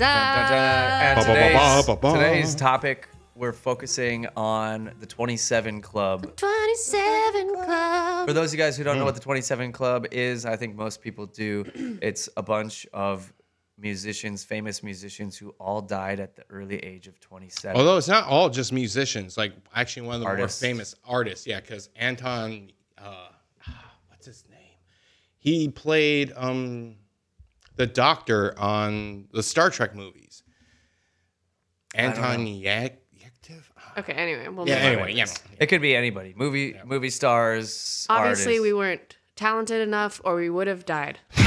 Dun, dun, dun. And Ba, ba, ba, today's, ba, ba. today's topic, we're focusing on the 27 Club. 27 Club. For those of you guys who don't know Hmm. what the 27 Club is, I think most people do. It's a bunch of musicians, famous musicians who all died at the early age of 27. Although it's not all just musicians, like actually one of the Artists. more famous artists, yeah, because Anton, uh, what's his name? He played um, the Doctor on the Star Trek movies. Anton Yak- ah. Okay, anyway. We'll Yeah, move on. anyway, yeah. It could be anybody. Movie movie stars. Obviously, artists. we weren't talented enough or we would have died. I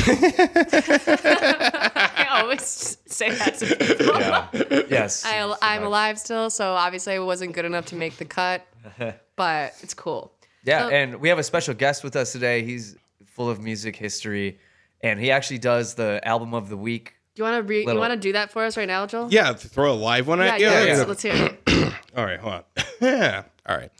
always say that to people. Yeah. Yes. I, I'm alive still, so obviously I wasn't good enough to make the cut, but it's cool. Yeah, So- and we have a special guest with us today. He's full of music history, and he actually does the album of the week. Do you want to re- you want to do that for us right now, Joel? Yeah, to throw a live one yeah, at you. yeah, yeah. so let's hear it. All right, hold on. yeah. All right.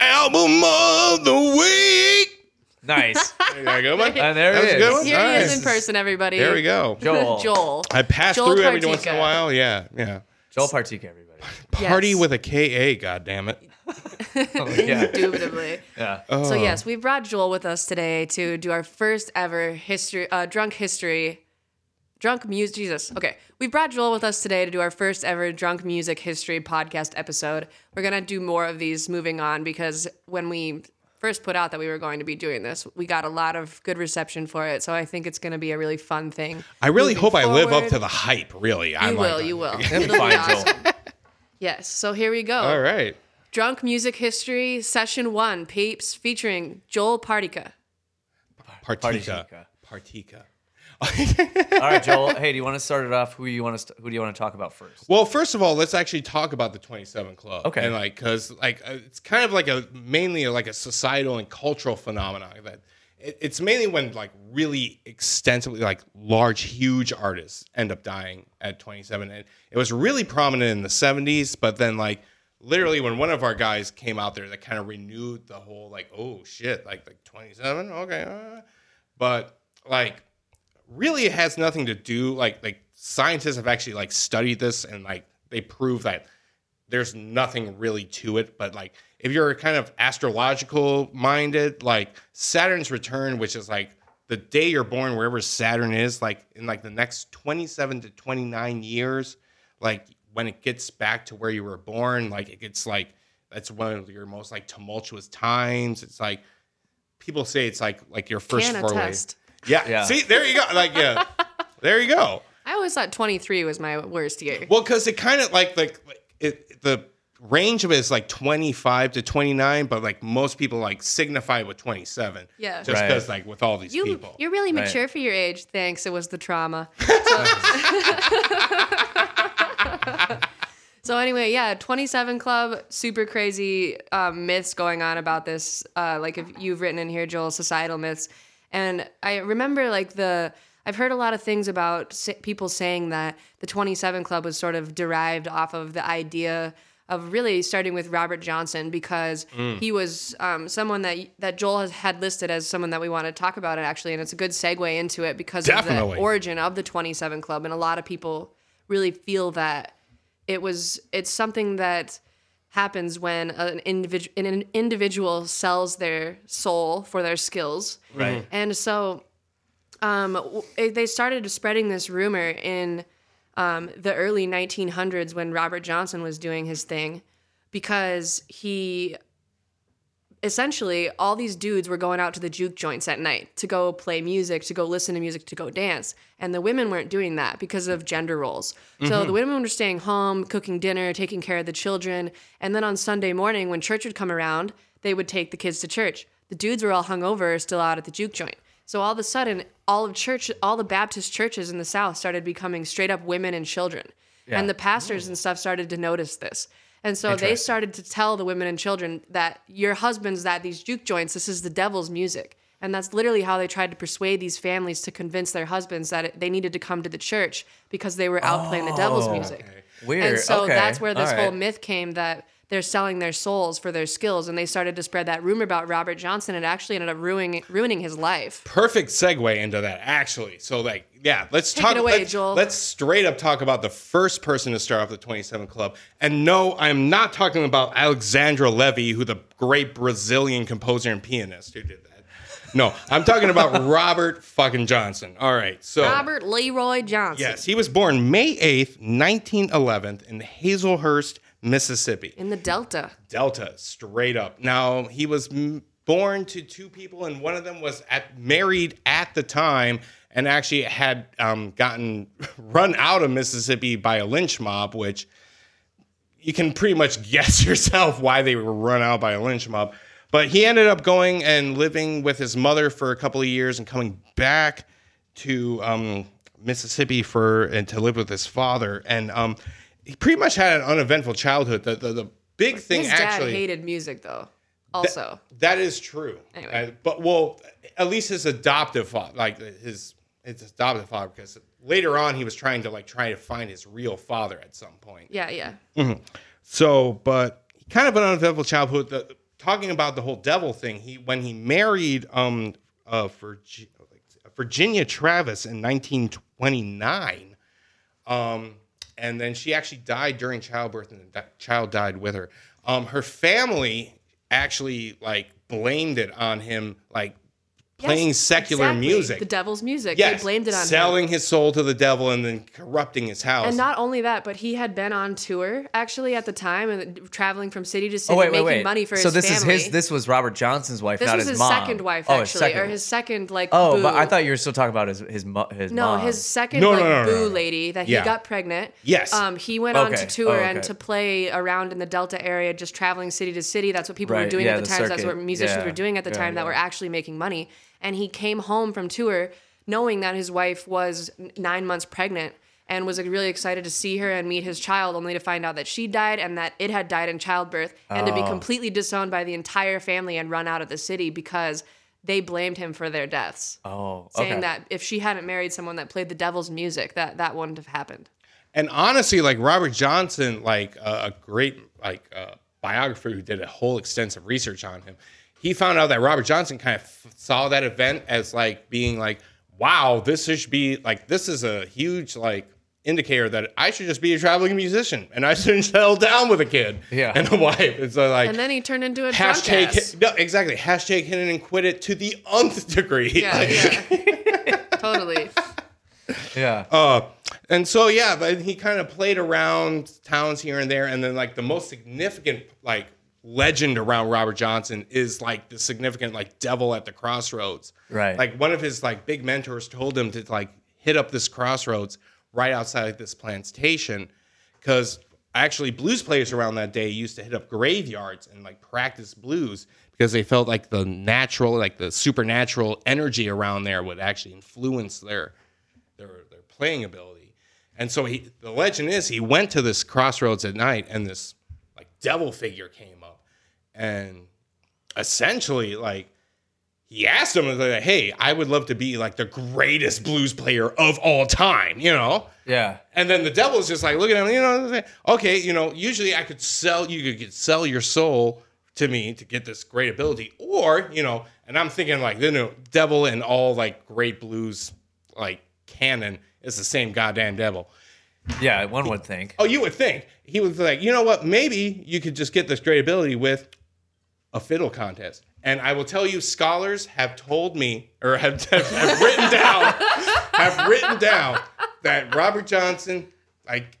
Album of the week. Nice. There you go, man. And there That it was is. good one. Here he is in person, everybody. There we go. Joel. Joel. I pass Joel through every once in a while. Yeah, yeah. Joel Partika, everybody. Party Yes. with a K A. God damn it. Oh, yeah. Indubitably. yeah. Oh. So yes, we brought Joel with us today to do our first ever history, uh, drunk history, drunk music. Jesus. Okay, we brought Joel with us today to do our first ever drunk music history podcast episode. We're gonna do more of these moving on because when we first put out that we were going to be doing this, we got a lot of good reception for it. So I think it's gonna be a really fun thing. I really moving hope I live up to the hype. Really, You I'm will. like, You will. It'll be It'll be fine, Joel. Yes. So here we go. All right. Drunk Music History Session 1, Peeps, featuring Joel Partika. Partika. Partika. Partika. All right, Joel. Hey, do you want to start it off? Who you want to? St- who do you want to talk about first? Well, first of all, let's actually talk about the 27 Club. Okay. And like, cause like uh, it's kind of like a mainly like a societal and cultural phenomenon that it, it's mainly when like really extensively like large, huge artists end up dying at 27. And it was really prominent in the 70s, but then like literally when one of our guys came out there, that kind of renewed the whole like, oh shit, like like 27, okay, uh, but like really it has nothing to do like like scientists have actually like studied this and like they prove that there's nothing really to it. But like if you're kind of astrological minded like saturn's return which is like the day you're born wherever saturn is like in like the next 27 to 29 years like when it gets back to where you were born like it gets like that's one of your most like tumultuous times it's like people say it's like like your first Can foray yeah. Yeah. See, there you go. Like, yeah, there you go. I always thought 23 was my worst year. Well, because it kind of like like like, it the range of it is like 25 to 29, but like most people like signify with 27. Yeah. Just Right. because like with all these You, people. you're really Right. mature for your age. Thanks. It was the trauma. So, so anyway, yeah, 27 Club, super crazy um, myths going on about this. Uh, like if you've written in here, Joel, societal myths. And I remember like the, I've heard a lot of things about people saying that the 27 Club was sort of derived off of the idea of really starting with Robert Johnson because he was um, someone that that Joel has had listed as someone that we want to talk about it actually, and it's a good segue into it because of the origin of the 27 Club, and a lot of people really feel that it was it's something that happens when an individual an individual sells their soul for their skills, Right. and so um, w- it- they started spreading this rumor in um, the early 1900s when Robert Johnson was doing his thing because he essentially all these dudes were going out to the juke joints at night to go play music, to go listen to music, to go dance. And the women weren't doing that because of gender roles. So the mm-hmm. women were staying home, cooking dinner, taking care of the children. And then on Sunday morning, when church would come around, they would take the kids to church. The dudes were all hungover, still out at the juke joint. So all of a sudden, all of church, all the Baptist churches in the South started becoming straight up women and children. And the pastors and stuff started to notice this. And so they started to tell the women and children that your husbands at these juke joints, this is the devil's music. And that's literally how they tried to persuade these families to convince their husbands that it, they needed to come to the church because they were out playing the devil's oh. music. Weird. And so Okay. that's where this All whole right. myth came that they're selling their souls for their skills, and they started to spread that rumor about Robert Johnson. It actually ended up ruining ruining his life. perfect segue into that actually so like yeah let's Take talk it away, let's, Joel. let's straight up talk about the first person to start off the 27 club and no i'm not talking about alexandre levy who the great brazilian composer and pianist who did that no i'm talking about robert fucking johnson all right so Robert Leroy Johnson. yes he was born may 8th 1911 in hazlehurst mississippi In the Delta. Delta, straight up. Now he was m- born to two people, and one of them was at married at the time, and actually had um, gotten run out of Mississippi by a lynch mob, which you can pretty much guess yourself why they were run out by a lynch mob. But he ended up going and living with his mother for a couple of years, and coming back to um, Mississippi for and to live with his father, and um, he pretty much had an uneventful childhood. The the, the big thing His dad actually hated music though. Also. that is true. Anyway. Uh, but well, at least his adoptive father, like his his adoptive father, because later on he was trying to like try to find his real father at some point. yeah, yeah. So, but kind of an uneventful childhood. The, talking about the whole devil thing, he when he married um uh Virgi- Virginia Travis in 1929, um, and then she actually died during childbirth, and the child died with her. Um, her family actually like blamed it on him, like playing Yes, secular exactly. music. The devil's music. yes, They blamed it on him. selling his soul to the devil and then corrupting his house. And not only that, but he had been on tour actually at the time and traveling from city to city, Oh wait, wait, making wait. money for so his this family. is his. This was Robert Johnson's wife, This not was his, his mom. second wife, oh, actually, second or his second like. Oh, boo. but I thought you were still talking about his his mo- his No, mom. his second No, like no, no, no, boo no. lady that Yeah. he got pregnant. Yes. Um, he went on to tour Oh, and to play around in the Delta area, just traveling city to city. That's what people were doing yeah, at the the time. That's what musicians were doing at the time that were actually making money. And he came home from tour knowing that his wife was nine months pregnant and was really excited to see her and meet his child, only to find out that she died and that it had died in childbirth, and to be Oh. completely disowned by the entire family and run out of the city because they blamed him for their deaths oh, saying okay. that if she hadn't married someone that played the devil's music, that that wouldn't have happened. And honestly, like Robert Johnson, like uh, a great like uh, biographer who did a whole extensive research on him, he found out that Robert Johnson kind of f- saw that event as like being like, wow, this should be like this is a huge like indicator that I should just be a traveling musician and I shouldn't settle down with a kid Yeah. and a wife. It's uh, like And then he turned into a hashtag ass. no, exactly hashtag hit it and quit it to the nth degree. Yeah, Like, yeah. totally. yeah. Uh, and so yeah, but he kind of played around towns here and there, and then like the most significant like legend around Robert Johnson is like the significant like devil at the crossroads. Right. Like one of his like big mentors told him to like hit up this crossroads right outside of this plantation, because actually blues players around that day used to hit up graveyards and like practice blues because they felt like the natural like the supernatural energy around there would actually influence their their their playing ability. And so he the legend is he went to this crossroads at night and this like devil figure came and essentially like he asked him like, hey, I would love to be like the greatest blues player of all time, you know? Yeah. And then the devil's just like "Look at him, you know, okay, you know, usually I could sell you could sell your soul to me to get this great ability. Or, you know, and I'm thinking like, you know, devil and all like great blues like canon is the same goddamn devil. Yeah. One would think. Oh, you would think. He was like, you know what, maybe you could just get this great ability with a fiddle contest. And I will tell you, scholars have told me or have, have, have written down have written down that Robert Johnson, like,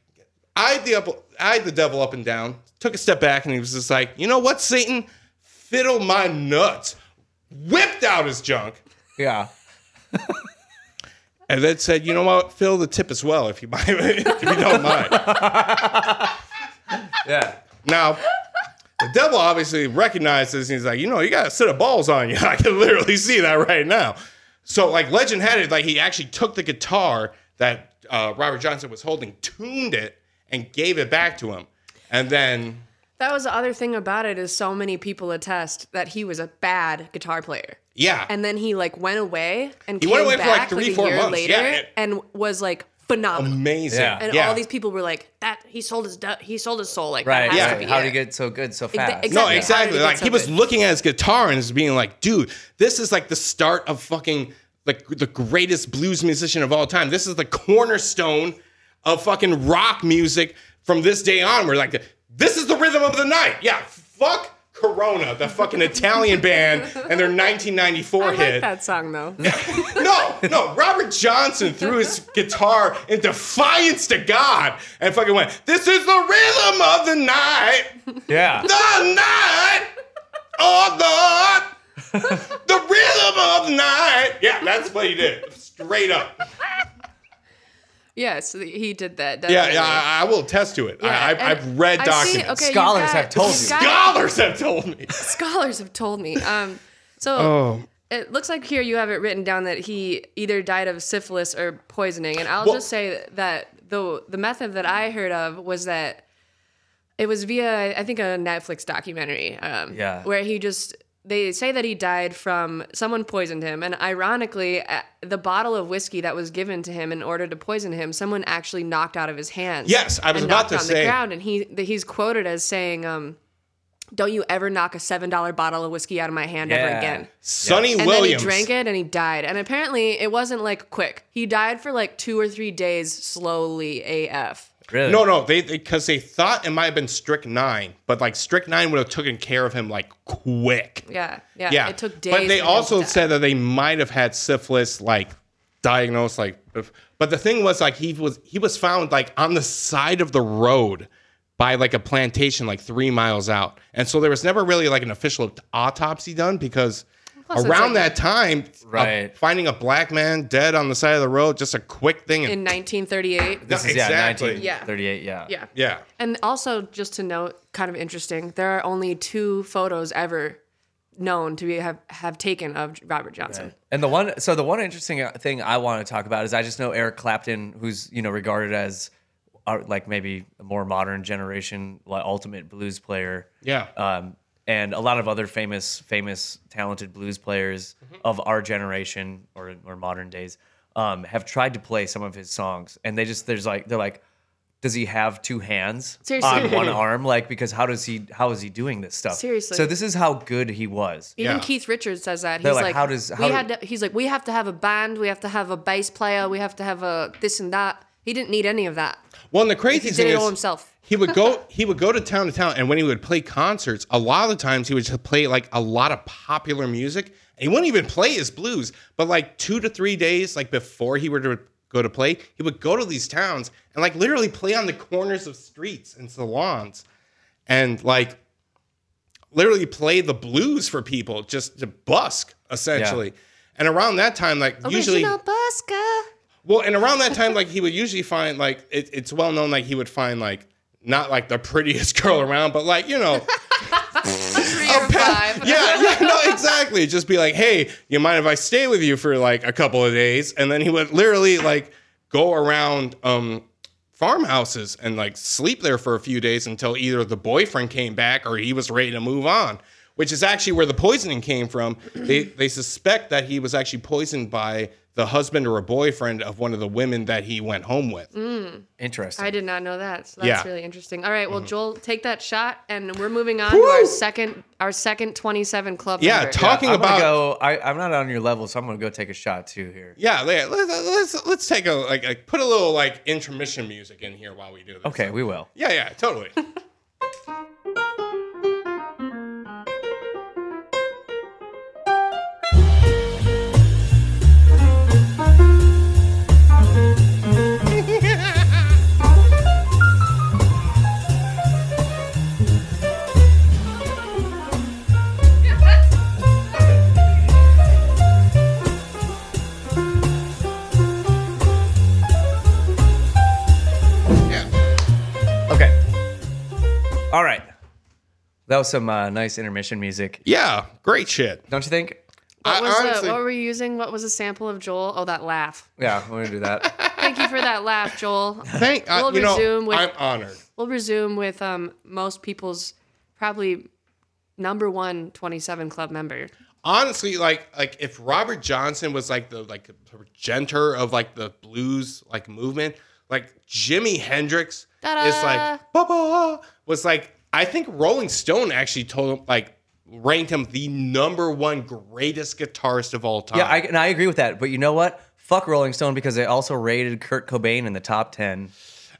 eyed the up, eyed the devil up and down, took a step back, and he was just like, you know what, Satan, fiddle my nuts, whipped out his junk, Yeah. and then said, you know what, fill the tip as well, if you if you don't mind. Yeah. Now, the devil obviously recognizes and he's like, you know, you got a set of balls on you. I can literally see that right now. So, like, legend had it, like, he actually took the guitar that uh, Robert Johnson was holding, tuned it, and gave it back to him. And then, That was the other thing about it is so many people attest that he was a bad guitar player. yeah. And then he like went away and He came went away for, like, three, a four months. later Yeah, and was like phenomenal. amazing. Yeah. And yeah. all these people were like, "That he sold his du- he sold his soul like Right. That has Yeah. to be How did he get so good so fast? exactly. No, exactly. he Like so he was good? looking at his guitar and was being like, "Dude, this is like the start of fucking like the greatest blues musician of all time. This is the cornerstone of fucking rock music from this day on. We're like, this is the rhythm of the night. Yeah, fuck Corona, the fucking Italian band, and their 1994 I like hit. that song though. No, no. Robert Johnson threw his guitar in defiance to God and fucking went, This is the rhythm of the night. Yeah. The night. Oh, Lord. The rhythm of the night. Yeah, that's what he did. Straight up. Yes, he did that. Yeah, definitely. yeah I, I will attest to it. Yeah, I, I've, and I've read I see- documents. okay, Scholars got- have told you've you. got- Scholars have told me. Scholars have told me. Um, so Oh. it looks like here you have it written down that he either died of syphilis or poisoning, and I'll Well- just say that the the method that I heard of was that it was via I think a Netflix documentary. Um, Yeah. where he just they say that he died from someone poisoned him, and ironically, uh, the bottle of whiskey that was given to him in order to poison him, someone actually knocked out of his hands. Yes, I was and about knocked to on say- the ground, and he he's quoted as saying, um, "Don't you ever knock a seven dollar bottle of whiskey out of my hand ever again." Sonny And Williams. then he drank it and he died. And apparently, it wasn't like quick. He died for like two or three days, slowly AF. Really? No, no, they because they, thought it might have been strychnine, but like strychnine would have taken care of him like quick. Yeah, yeah. Yeah, It took days. But they for him to also said that they might have had syphilis, like diagnosed, like. bef- But the thing was, like, he was he was found like on the side of the road by like a plantation, like three miles out, and so there was never really like an official autopsy done because Plus, it's around like- that time, uh, Right. finding a black man dead on the side of the road, just a quick thing. And, in 1938. This is Exactly. yeah, 1938. Yeah. Yeah. yeah, And also, just to note, kind of interesting, there are only two photos ever known to be have, have taken of Robert Johnson. And the one, so the one interesting thing I want to talk about is I just know Eric Clapton, who's you know regarded as uh, like maybe a more modern generation, like ultimate blues player. yeah. um, and a lot of other famous, famous, talented blues players of our generation or, or modern days um, have tried to play some of his songs, and they just there's like they're like, does he have two hands Seriously. on one arm? Like because how does he how is he doing this stuff? Seriously. So this is how good he was. Even Yeah. Keith Richards says that. He's They're like, like, how does- how we do- had to, he's like, we have to have a band, we have to have a bass player, we have to have a this and that. He didn't need any of that. Well, and the crazy He thing did it is, all himself. He would go he would go to town to town and when he would play concerts a lot of the times he would just play like a lot of popular music. He wouldn't even play his blues but like two to three days like before he were to go to play he would go to these towns and like literally play on the corners of streets and salons and like literally play the blues for people just to busk essentially. And around that time like usually busker. well, and around that time, like he would usually find like it, it's well known like he would find like not like the prettiest girl around, but like you know, Three yeah, yeah, no, exactly. Just be like, hey, you mind if I stay with you for like a couple of days? And then he would literally like go around um farmhouses and like sleep there for a few days until either the boyfriend came back or he was ready to move on. Which is actually where the poisoning came from. They they suspect that he was actually poisoned by the husband or a boyfriend of one of the women that he went home with. Interesting. I did not know that. So that's Yeah. really interesting. All right, Mm-hmm. well, Joel, take that shot, and we're moving on to our second, our second twenty-seven club. Yeah, member. talking I'm about go. I, I'm not on your level, so I'm gonna go take a shot too here. Yeah, let- let's let's let's take a like, like put a little like intermission music in here while we do this. Okay, we will. Yeah, yeah, totally. That was some uh, nice intermission music, Yeah, great shit. don't you think? I What, was honestly- the, what were you using? What was a sample of Joel? Oh, that laugh. Yeah, we're gonna do that. Thank you for that laugh, Joel. Thank uh, We'll you know, resume with- I'm honored. We'll resume with um, most people's probably number one 27 club member. honestly, like like if Robert Johnson was like the like progenitor of like the blues like movement, like Jimi Hendrix Ta-da. is like Ba-ba, was like I think Rolling Stone actually told him like ranked him the number one greatest guitarist of all time. Yeah, I, and I agree with that. But you know what? Fuck Rolling Stone because they also rated Kurt Cobain in the top ten.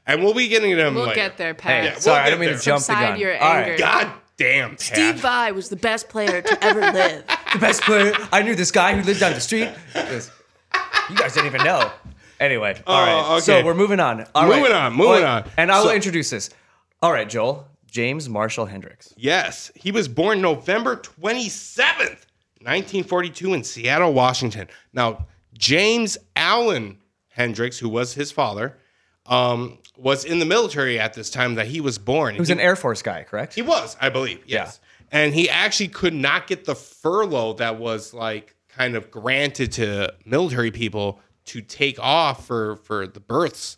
and we'll be getting to him We'll later. get there, Hey, Pat. we'll sorry, I don't mean there. to jump the gun. your All right. anger. God damn, Pat. Steve Vai was the best player to ever live. the best player. I knew this guy who lived down the street. This- You guys didn't even know. Anyway, all oh, right. Oh, So okay. we're moving on. All Moving right. on, moving Wait, on. And I will So- introduce this. All right, Joel. James Marshall Hendrix. Yes, he was born November 27th, 1942 in Seattle, Washington. Now, James Allen Hendrix, who was his father, um, was in the military at this time that he was born. He was an Air Force guy, correct? He was, I believe, yes. And he actually could not get the furlough that was like kind of granted to military people to take off for for the births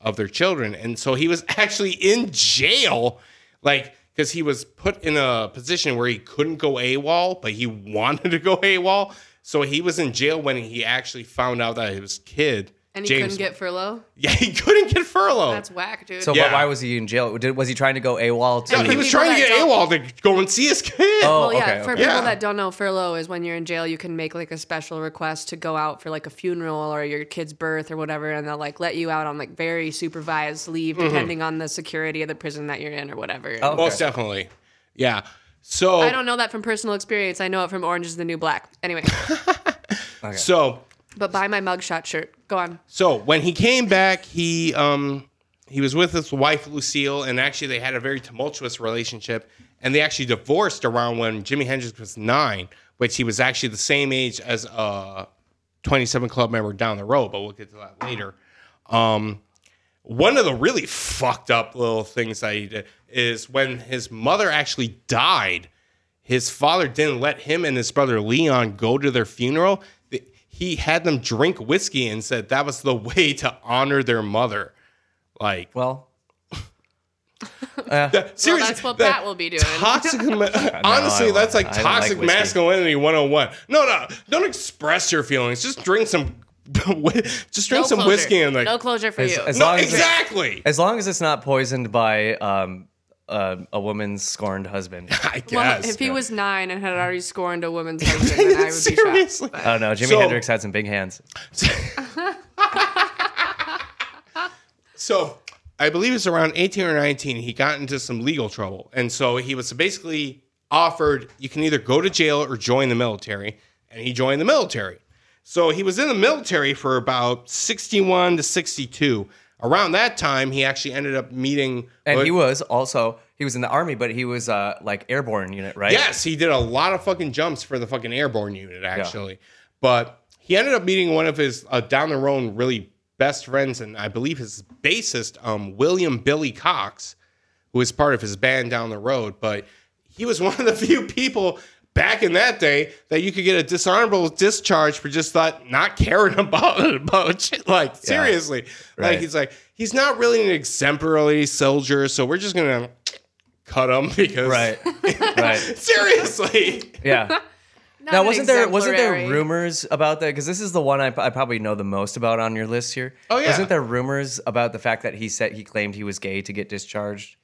of their children. And so he was actually in jail, like because he was put in a position where he couldn't go AWOL, but he wanted to go AWOL. So he was in jail when he actually found out that his kid And he James, couldn't get furlough. yeah, he couldn't get furlough. That's whack, dude. So Yeah. why, why was he in jail? Did, was he trying to go AWOL to? no, he was people trying to that get don't- AWOL to go and see his kid. Oh, well, yeah, okay, for okay. people Yeah. that don't know, furlough is when you're in jail, you can make like a special request to go out for like a funeral or your kid's birth or whatever, and they'll like let you out on like very supervised leave, Mm-hmm. depending on the security of the prison that you're in or whatever. Oh. Most definitely. Yeah. So I don't know that from personal experience. I know it from Orange is the New Black. Anyway, so but buy my mugshot shirt. Go on. so when he came back, he um he was with his wife Lucille, and actually they had a very tumultuous relationship, and they actually divorced around when Jimi Hendrix was nine, which he was actually the same age as a 27 Club member down the road, but we'll get to that later. Um, one of the really fucked up little things that he did is when his mother actually died, his father didn't let him and his brother Leon go to their funeral. Th- He had them drink whiskey and said that was the way to honor their mother. Like, Well, seriously, well, that's what that Pat will be doing. Toxic, ma- honestly, I that's like don't- I don't like masculinity 101. No, no, don't express your feelings. Just drink some, just drink No some closure. whiskey and like, no closure for As- you. as- no, long as it- exactly. as long as it's not poisoned by um, uh, a woman's scorned husband. I guess. well, if he was nine and had already scorned a woman's husband, then I would be Seriously. shocked. I don't know. Jimi So- Hendrix had some big hands. So I believe it's around 18 or 19, he got into some legal trouble. And so he was basically offered you can either go to jail or join the military. And he joined the military. So he was in the military for about 61 to 62. Around that time, he actually ended up meeting. And he was also he was in the army, but he was uh, like airborne unit, right? Yes, he did a lot of fucking jumps for the fucking airborne unit, actually. But he ended up meeting one of his uh, down the road really best friends, and I believe his bassist, um, William Billy Cox, who was part of his band down the road. But he was one of the few people back in that day that you could get a dishonorable discharge for just not not caring about about shit. Like seriously, Right. like he's like he's not really an exemplary soldier, so we're just gonna cut him because Right. right. seriously. Yeah. Not Now wasn't there wasn't there rumors about that? Because this is the one I, I probably know the most about on your list here. Oh, yeah. Wasn't there rumors about the fact that he said he claimed he was gay to get discharged?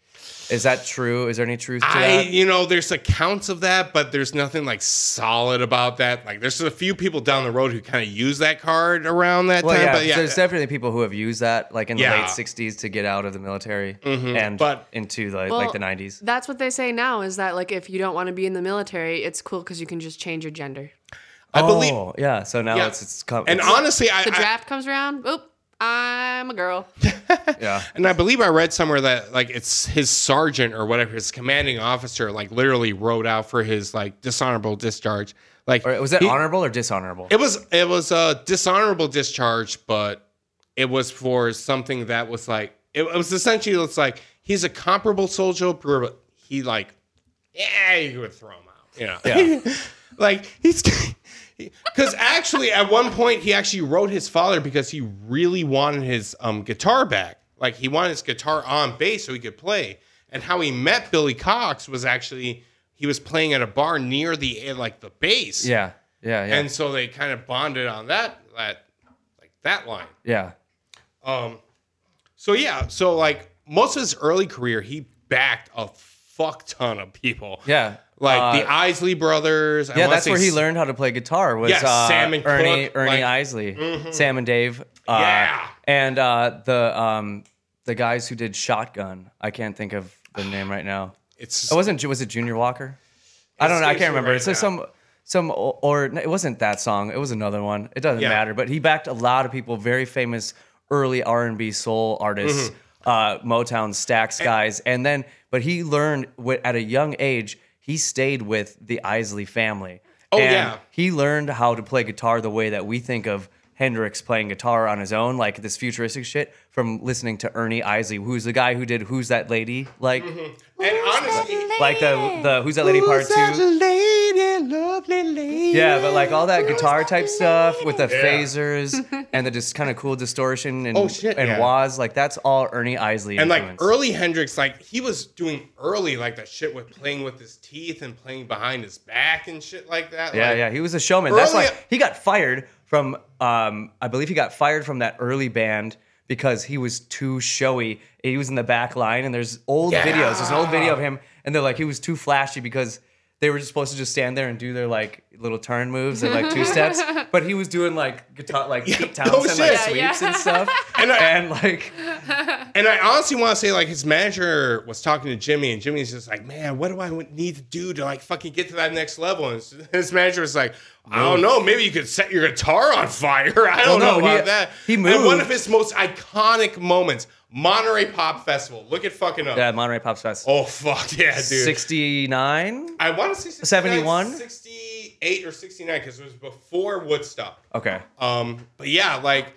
Is that true? Is there any truth to I, that? you know, there's accounts of that, but there's nothing like solid about that. Like, there's a few people down the road who kind of use that card around that Well, time. yeah, but yeah, there's definitely people who have used that, like in the Yeah. late '60s, to get out of the military mm-hmm, and but- into the, Well, like the '90s. That's what they say now is that like if you don't want to be in the military, it's cool because you can just change your gender. I believe. Oh, yeah. So now Yeah. it's it's come. And it's- honestly, I, The I draft comes around. Oop, I'm a girl. yeah. and I believe I read somewhere that like it's his sergeant or whatever, his commanding officer, like literally wrote out for his like dishonorable discharge. Like, Or was that he- honorable or dishonorable? It was it was a dishonorable discharge, but it was for something that was like it, it was essentially it's like he's a comparable soldier, but he like yeah you would throw him out, you know. Yeah. like he's because actually at one point he actually wrote his father because he really wanted his um guitar back. Like he wanted his guitar on bass so he could play. And how he met Billy Cox was actually he was playing at a bar near the like the base. Yeah. Yeah. Yeah. And so they kind of bonded on that that like that line. yeah. Um, so yeah, so like most of his early career, he backed a fuck ton of people. Yeah. Like Uh, the Isley brothers. I Yeah, that's where he S- learned how to play guitar. Was Yeah, uh, Sam and Ernie Cook, Ernie like- mm-hmm. Isley, Sam and Dave. Uh, Yeah. and uh, the um, the guys who did Shotgun. I can't think of the name right now. It's It wasn't. Was it Junior Walker? I don't know. I can't remember. right it's now. some some or, or it wasn't that song. It was another one. It doesn't Yeah. matter. But he backed a lot of people, very famous early R and B soul artists, Mm-hmm. uh, Motown, Stax guys, and then but he learned at a young age. He stayed with the Isley family. Oh, And yeah. He learned how to play guitar the way that we think of Hendrix playing guitar on his own, like this futuristic shit, from listening to Ernie Isley, who's the guy who did "Who's That Lady?" Like, Mm-hmm. and honestly, like the the "Who's That Lady" part two. lady, lovely lady. Yeah, but like all that guitar type stuff with the phasers and the just kind of cool distortion and Oh, shit, and yeah. waz, like that's all Ernie Isley And like early Hendrix, like he was doing early like that shit with playing with his teeth and playing behind his back and shit like that. yeah, like, yeah, he was a showman. That's like he got fired from. Um, I believe he got fired from that early band because he was too showy. He was in the back line, and there's old videos. There's an old video of him, and they're like he was too flashy because. They were just supposed to just stand there and do their like little turn moves and like two steps, but he was doing like guitar, like Pete no Townshend, like shit. sweeps Yeah, yeah. and stuff, And I- and like And I honestly want to say, like, his manager was talking to Jimi, and Jimi's just like, "Man, what do I need to do to like fucking get to that next level?" And his- his manager was like, "I don't know. Maybe you could set your guitar on fire. I don't Well, no, know about he- that." he moved. And one of his most iconic moments, Monterey Pop Festival. Look it fucking up. Yeah, Monterey Pop Fest. Oh fuck yeah, dude. 69? I want to 69, 71? 68 or 69 because it was before Woodstock. Okay. Um, but yeah, like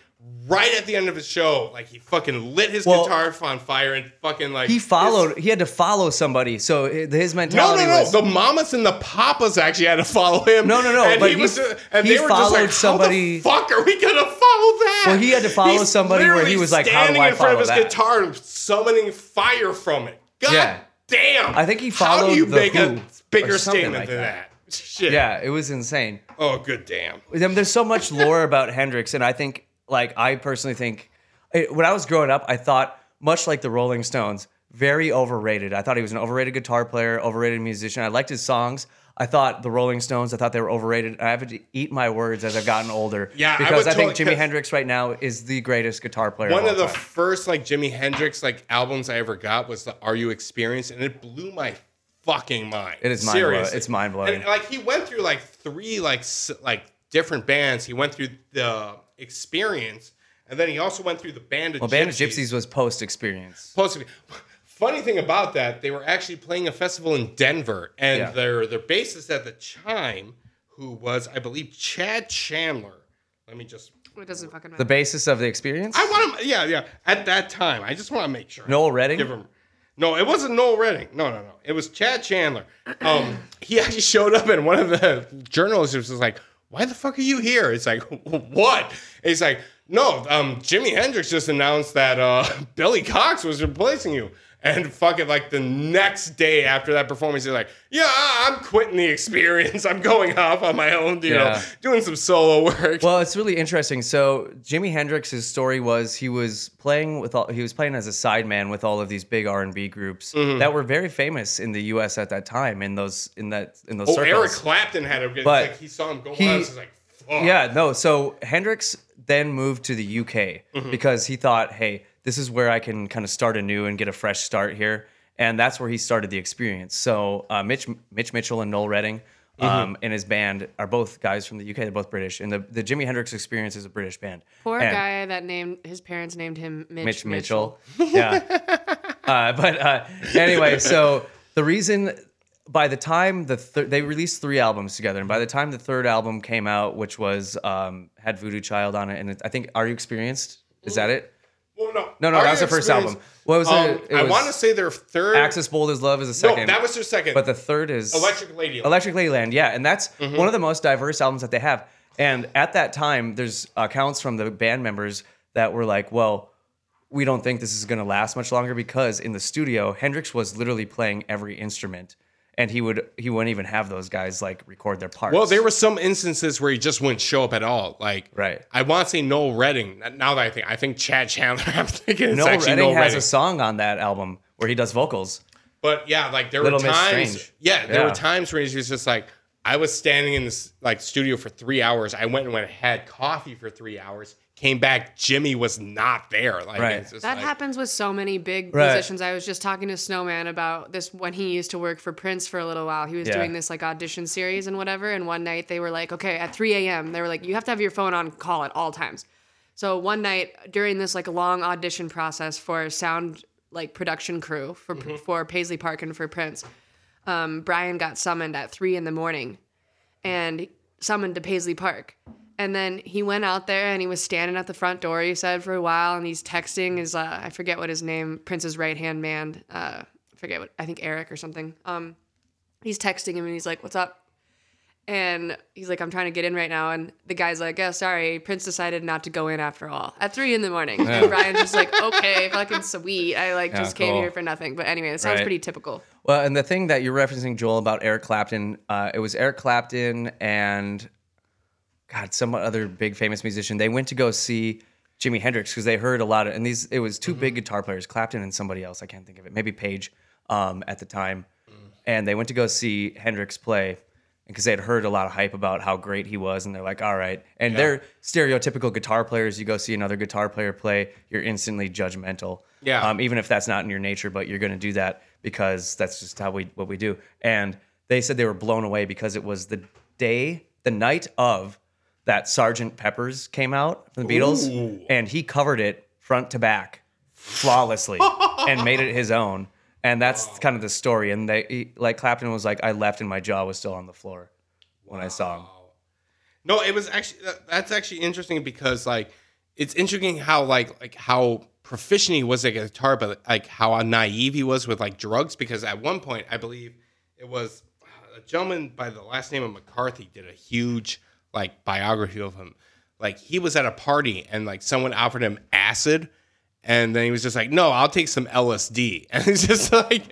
right at the end of his show, like he fucking lit his Well- guitar on fire and fucking like He his- followed, he had to follow somebody. So his mentality no, no. was. The mamas and the papas actually had to follow him. No, no, no, And but he was, and he they were followed just like, somebody- How the fuck are we gonna follow that? Well, he had to follow He's somebody where he was like, how do standing I in front of his that? guitar and summoning fire from it. God Yeah. damn! I think he followed. How do you the make a bigger statement like than that. that? Shit. yeah, it was insane. Oh, good damn. There's so much lore about Hendrix, and I think, like, I personally think, it, when I was growing up, I thought, much like the Rolling Stones, very overrated. I thought he was an overrated guitar player, overrated musician. I liked his songs. I thought the Rolling Stones, I thought they were overrated. I have to eat my words as I've gotten older. Yeah, because would I, think totally- Jimi Hendrix right now is the greatest guitar player. One of, of the time. first like Jimi Hendrix like albums I ever got was the Are You Experience, and it blew my fucking mind. It is mind blowing. It's mind blowing. And like he went through like three like s- like different bands. He went through the Experience, and then he also went through the Band of Well, Gypsies. Band of Gypsys was post experience. Supposed to be. Funny thing about that, they were actually playing a festival in Denver, and Yeah. their their bassist at the time, who was I believe Chad Chandler. Let me just. It doesn't fucking matter. The basis of the experience? I want to. Yeah, yeah. At that time, I just want to make sure. Noel Redding? Give him. No, it wasn't Noel Redding. No, no, no. It was Chad Chandler. Um, he actually showed up, and one of the journalists was like, "Why the fuck are you here?" It's like, "What?" He's like, "No, um, Jimi Hendrix just announced that uh, Billy Cox was replacing you." And fucking like the next day after that performance, he's like, "Yeah, I'm quitting the experience. I'm going off on my own. You know, Yeah. doing some solo work." Well, it's really interesting. So Jimi Hendrix's story was he was playing with all he was playing as a sideman with all of these big R and B groups Mm-hmm. that were very famous in the U.S. at that time in those in that in those oh, circles. Eric Clapton had a. It's But like he saw him go he- on. Like, fuck. Yeah, no. So Hendrix then moved to the UK Mm-hmm. because he thought, hey, this is where I can kind of start anew and get a fresh start here. And that's where he started the experience. So uh, Mitch Mitch Mitchell and Noel Redding Mm-hmm. um, and his band are both guys from the UK. They're both British. And the, the Jimi Hendrix experience is a British band. Poor And- guy that named his parents named him Mitch, Mitch Mitchell. yeah. Uh, but uh, anyway, so the reason by the time the thir- they released three albums together, and by the time the third album came out, which was um, had Voodoo Child on it, and it, I think Are You Experienced? Is that it? Well, no, No, no, that was You the first album. What was Um, it? It I was want to say their third. Axis Bold as Love is the second. no, that was their second. but the third is Electric Lady. Electric Ladyland, yeah, and that's Mm-hmm. one of the most diverse albums that they have. And at that time, there's accounts from the band members that were like, "Well, we don't think this is going to last much longer because in the studio, Hendrix was literally playing every instrument, and he would he wouldn't even have those guys like record their parts. Well, there were some instances where he just wouldn't show up at all. Like, Right. I want to say Noel Redding. Now that I think, I think Chad Chandler. I'm thinking it's Noel actually Redding Noel has Redding. a song on that album where he does vocals. But yeah, like there Little were Miss times. Yeah, there Yeah. were times where he was just like, I was standing in this like studio for three hours. I went and went and had coffee for three hours. Came back, Jimi was not there. Like Right. it's just That like, happens with so many big Right. musicians. I was just talking to Snowman about this when he used to work for Prince for a little while. He was Yeah. doing this like audition series and whatever. And one night they were like, okay, at 3 a.m., they were like, you have to have your phone on call at all times. So one night during this like long audition process for sound like production crew for for Paisley Park and for Prince, um, Brian got summoned at three in the morning and summoned to Paisley Park. And then he went out there and he was standing at the front door, he said, for a while. And he's texting his, uh, I forget what his name, Prince's right hand man, uh, I forget what, I think Eric or something. Um, he's texting him and he's like, What's up? And he's like, I'm trying to get in right now. And the guy's like, Oh, sorry, Prince decided not to go in after all at three in the morning. And Brian's just like, Okay, fucking sweet. I like Yeah, just came cool. here for nothing. But anyway, it sounds Right. pretty typical. Well, and the thing that you're referencing, Joel, about Eric Clapton, uh, it was Eric Clapton and God, some other big famous musician. They went to go see Jimi Hendrix because they heard a lot of, and these it was 2 Mm-hmm. big guitar players, Clapton and somebody else. I can't think of it, maybe Page, um, at the time, Mm. and they went to go see Hendrix play because they had heard a lot of hype about how great he was, and they're like, all right, and they're stereotypical guitar players. You go see another guitar player play, you're instantly judgmental. Yeah. Um, even if that's not in your nature, but you're going to do that because that's just how we what we do. And they said they were blown away because it was the day, the night of that Sergeant Pepper's came out from the Beatles, Ooh. and he covered it front to back flawlessly and made it his own. And that's kind of the story. And they he- like Clapton was like, I left and my jaw was still on the floor when I saw him. No, it was actually that- that's actually interesting because like it's interesting how like like how proficient he was at guitar, but like how naive he was with like drugs. Because at one point, I believe it was uh, a gentleman by the last name of McCarthy did a huge like biography of him. Like he was at a party and like someone offered him acid, and then he was just like, "No, I'll take some LSD," and it's just like,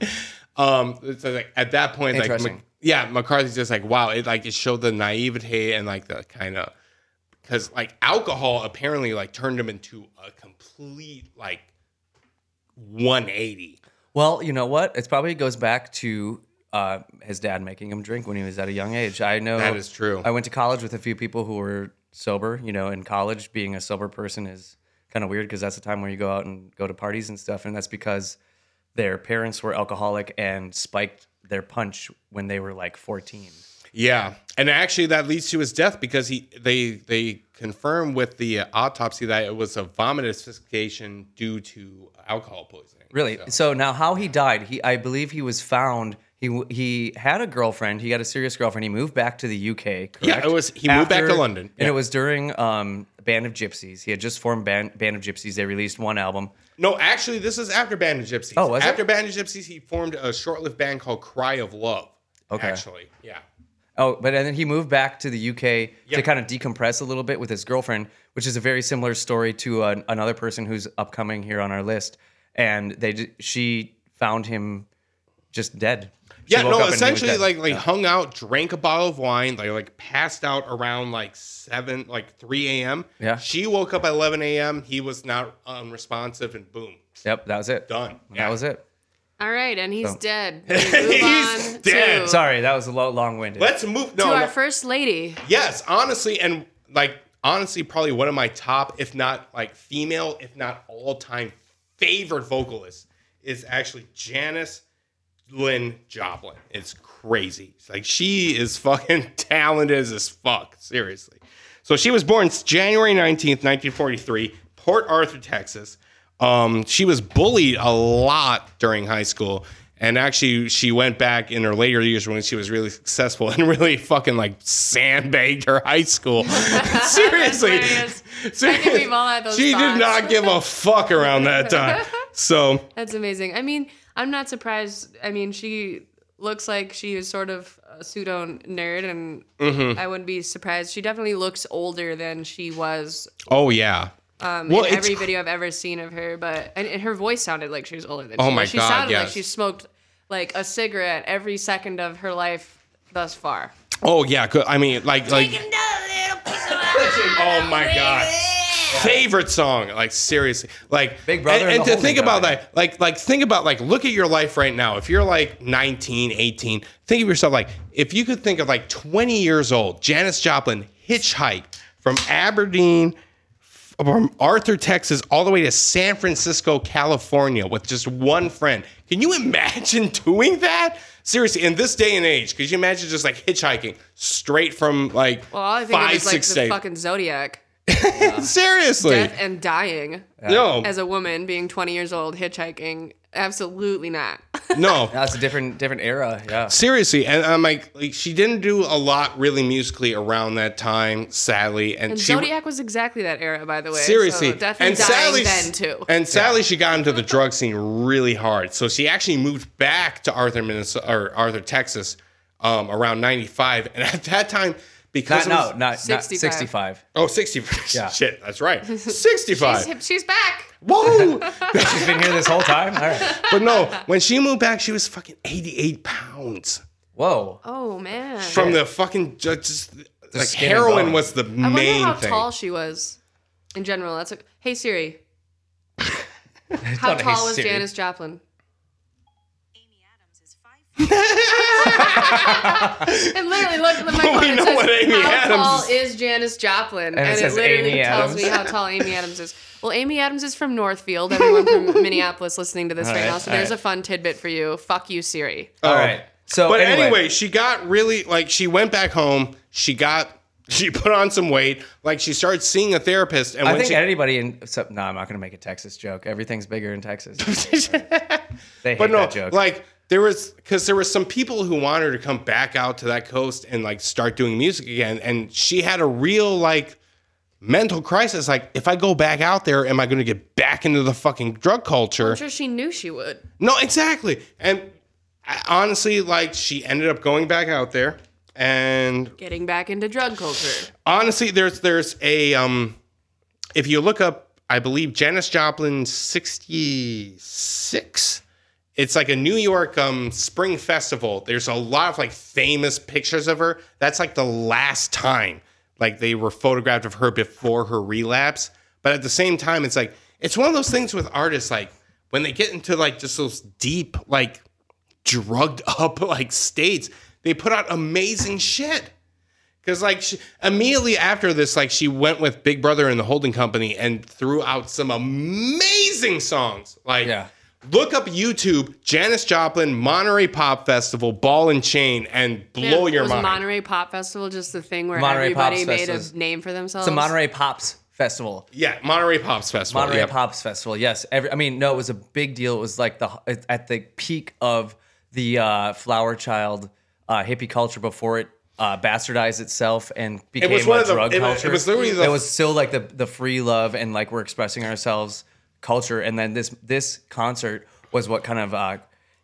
um, it's like at that point, like. Mc- yeah, McCarthy's just like, wow, it like it showed the naivete and like the kind of because like alcohol apparently like turned him into a complete like 180. Well, you know what? It probably goes back to uh, his dad making him drink when he was at a young age. I know That is true. I went to college with a few people who were sober. You know, in college, being a sober person is kind of weird because that's the time where you go out and go to parties and stuff, and that's because their parents were alcoholic and spiked their punch when they were like 14. Yeah, and actually that leads to his death because he they they confirmed with the autopsy that it was a vomit asphyxiation due to alcohol poisoning. Really? So- So now, how he died? He, I believe, he was found. He he had a girlfriend. He got a serious girlfriend. He moved back to the UK. Correct? Yeah, it was- he moved back to London. and Yeah. it was during um, Band of Gypsys. He had just formed Band, Band of Gypsys. They released one album. No, actually, this is after Band of Gypsys. Oh, was it? after Band of Gypsys, he formed a short-lived band called Cry of Love. Okay. actually, yeah. Oh, but and then he moved back to the UK Yeah. to kind of decompress a little bit with his girlfriend, which is a very similar story to an, another person who's upcoming here on our list. And they she found him just dead. She Yeah, no, up and he was essentially dead. like like hung out, drank a bottle of wine, like like passed out around like seven, like three a.m. Yeah. She woke up at eleven a.m. He was not unresponsive, and boom, Yep, that was it. done. Yeah. That was it. All right, and he's So- dead. He's dead. To, Sorry, that was a lo- long-winded. Let's move. to our no. first lady. yes, honestly, and like honestly, probably one of my top, if not like female, if not all-time favorite vocalists is actually Janis Lynn Joplin. It's crazy. It's like she is fucking talented as fuck. Seriously. So she was born January 19th, 1943, Port Arthur, Texas. Um, she was bullied a lot during high school. And actually, she went back in her later years when she was really successful and really fucking like sandbagged her high school. Seriously. Seriously. we've all had those she did not give a fuck around that time. So That's amazing. I mean, I'm not surprised. I mean, she looks like she is sort of a pseudo nerd, and Mm-hmm. I wouldn't be surprised. She definitely looks older than she was Oh yeah. um, Well, in every video I've ever seen of her. But and, and her voice sounded like she was older than Oh she my was. She God, sounded like she smoked like a cigarette every second of her life thus far. Oh yeah. I mean, like like. Oh my god. Favorite song, like seriously, like Big Brother And, and and to think Holding about Guy. that, like like think about like look at your life right now. If you're like 19, 18, think of yourself like if you could think of like 20 years old, Janis Joplin hitchhiked from Aberdeen, from Arthur, Texas, all the way to San Francisco, California, with just one friend. Can you imagine doing that? Seriously, in this day and age, could you imagine just like hitchhiking straight from like Well, all I think five, of is like six the states? fucking Zodiac. Seriously, Death and dying no, as a woman being 20 years old hitchhiking. Absolutely not. no. That's a different different era. Yeah. Seriously, and I'm like, like, she didn't do a lot really musically around that time, sadly, and, And she Zodiac was exactly that era, by the way. seriously, so definitely and dying sadly, then too. and sadly, she got into the drug scene really hard. So she actually moved back to Arthur, Minnesota, or Arthur, Texas, um, around ~95, and at that time, because Not, no, not, not 65. 65. oh, 60, Yeah. shit, that's right, 65. she's, she's back. Whoa! She's been here this whole time. All right. but no, when she moved back, she was fucking 88 pounds. Whoa. Oh man. from the fucking ju- just like skin and heroin bone. was the I wonder main how thing. tall she was in general. That's a, hey Siri. How not a tall was Siri. Janis Joplin? Amy Adams is five. And literally look at the microphone. We know what Amy how Adams tall is." is Janis Joplin? And it says literally Amy tells Adams. me how tall Amy Adams is. Well, Amy Adams is from Northfield. Everyone from Minneapolis listening to this All right, right, now. So there's right. a fun tidbit for you. Fuck you, Siri. All oh. right. So, But anyway, anyway, she got really like she went back home. She got she put on some weight. Like she started seeing a therapist. And I when think she, anybody in. So, no, I'm not going to make a Texas joke. Everything's bigger in Texas. they hate but no, that joke. like there was because there were some people who wanted her to come back out to that coast and like start doing music again, and she had a real like mental crisis. Like, if I go back out there, am I going to get back into the fucking drug culture? I'm sure she knew she would. No, exactly. And I- honestly, like she ended up going back out there, and Getting back into drug culture. honestly, there's there's a um, if you look up, I believe Janis Joplin sixty six. It's like a New York um spring festival. There's a lot of like famous pictures of her. That's like the last time like they were photographed of her before her relapse. But at the same time, it's like it's one of those things with artists like when they get into like just those deep like drugged up like states, they put out amazing shit. Because like she, immediately after this, like she went with Big Brother and the Holding Company and threw out some amazing songs. Like Yeah. Look up YouTube, Janis Joplin, Monterey Pop Festival, Ball and Chain, and blow Yeah, your was mind. Monterey Pop Festival just the thing where Monterey everybody Pops made Festival is- a name for themselves? it's a Monterey Pops Festival. yeah, Monterey Pops Festival. Monterey yep. Pops Festival. Yes. Every, I mean, no, it was a big deal. It was like the at the peak of the uh, flower child uh, hippie culture before it uh, bastardized itself and became was one a of the- drug it was- culture. it was literally the- it was still like the the free love and like we're expressing ourselves culture. And then this this concert was what kind of uh,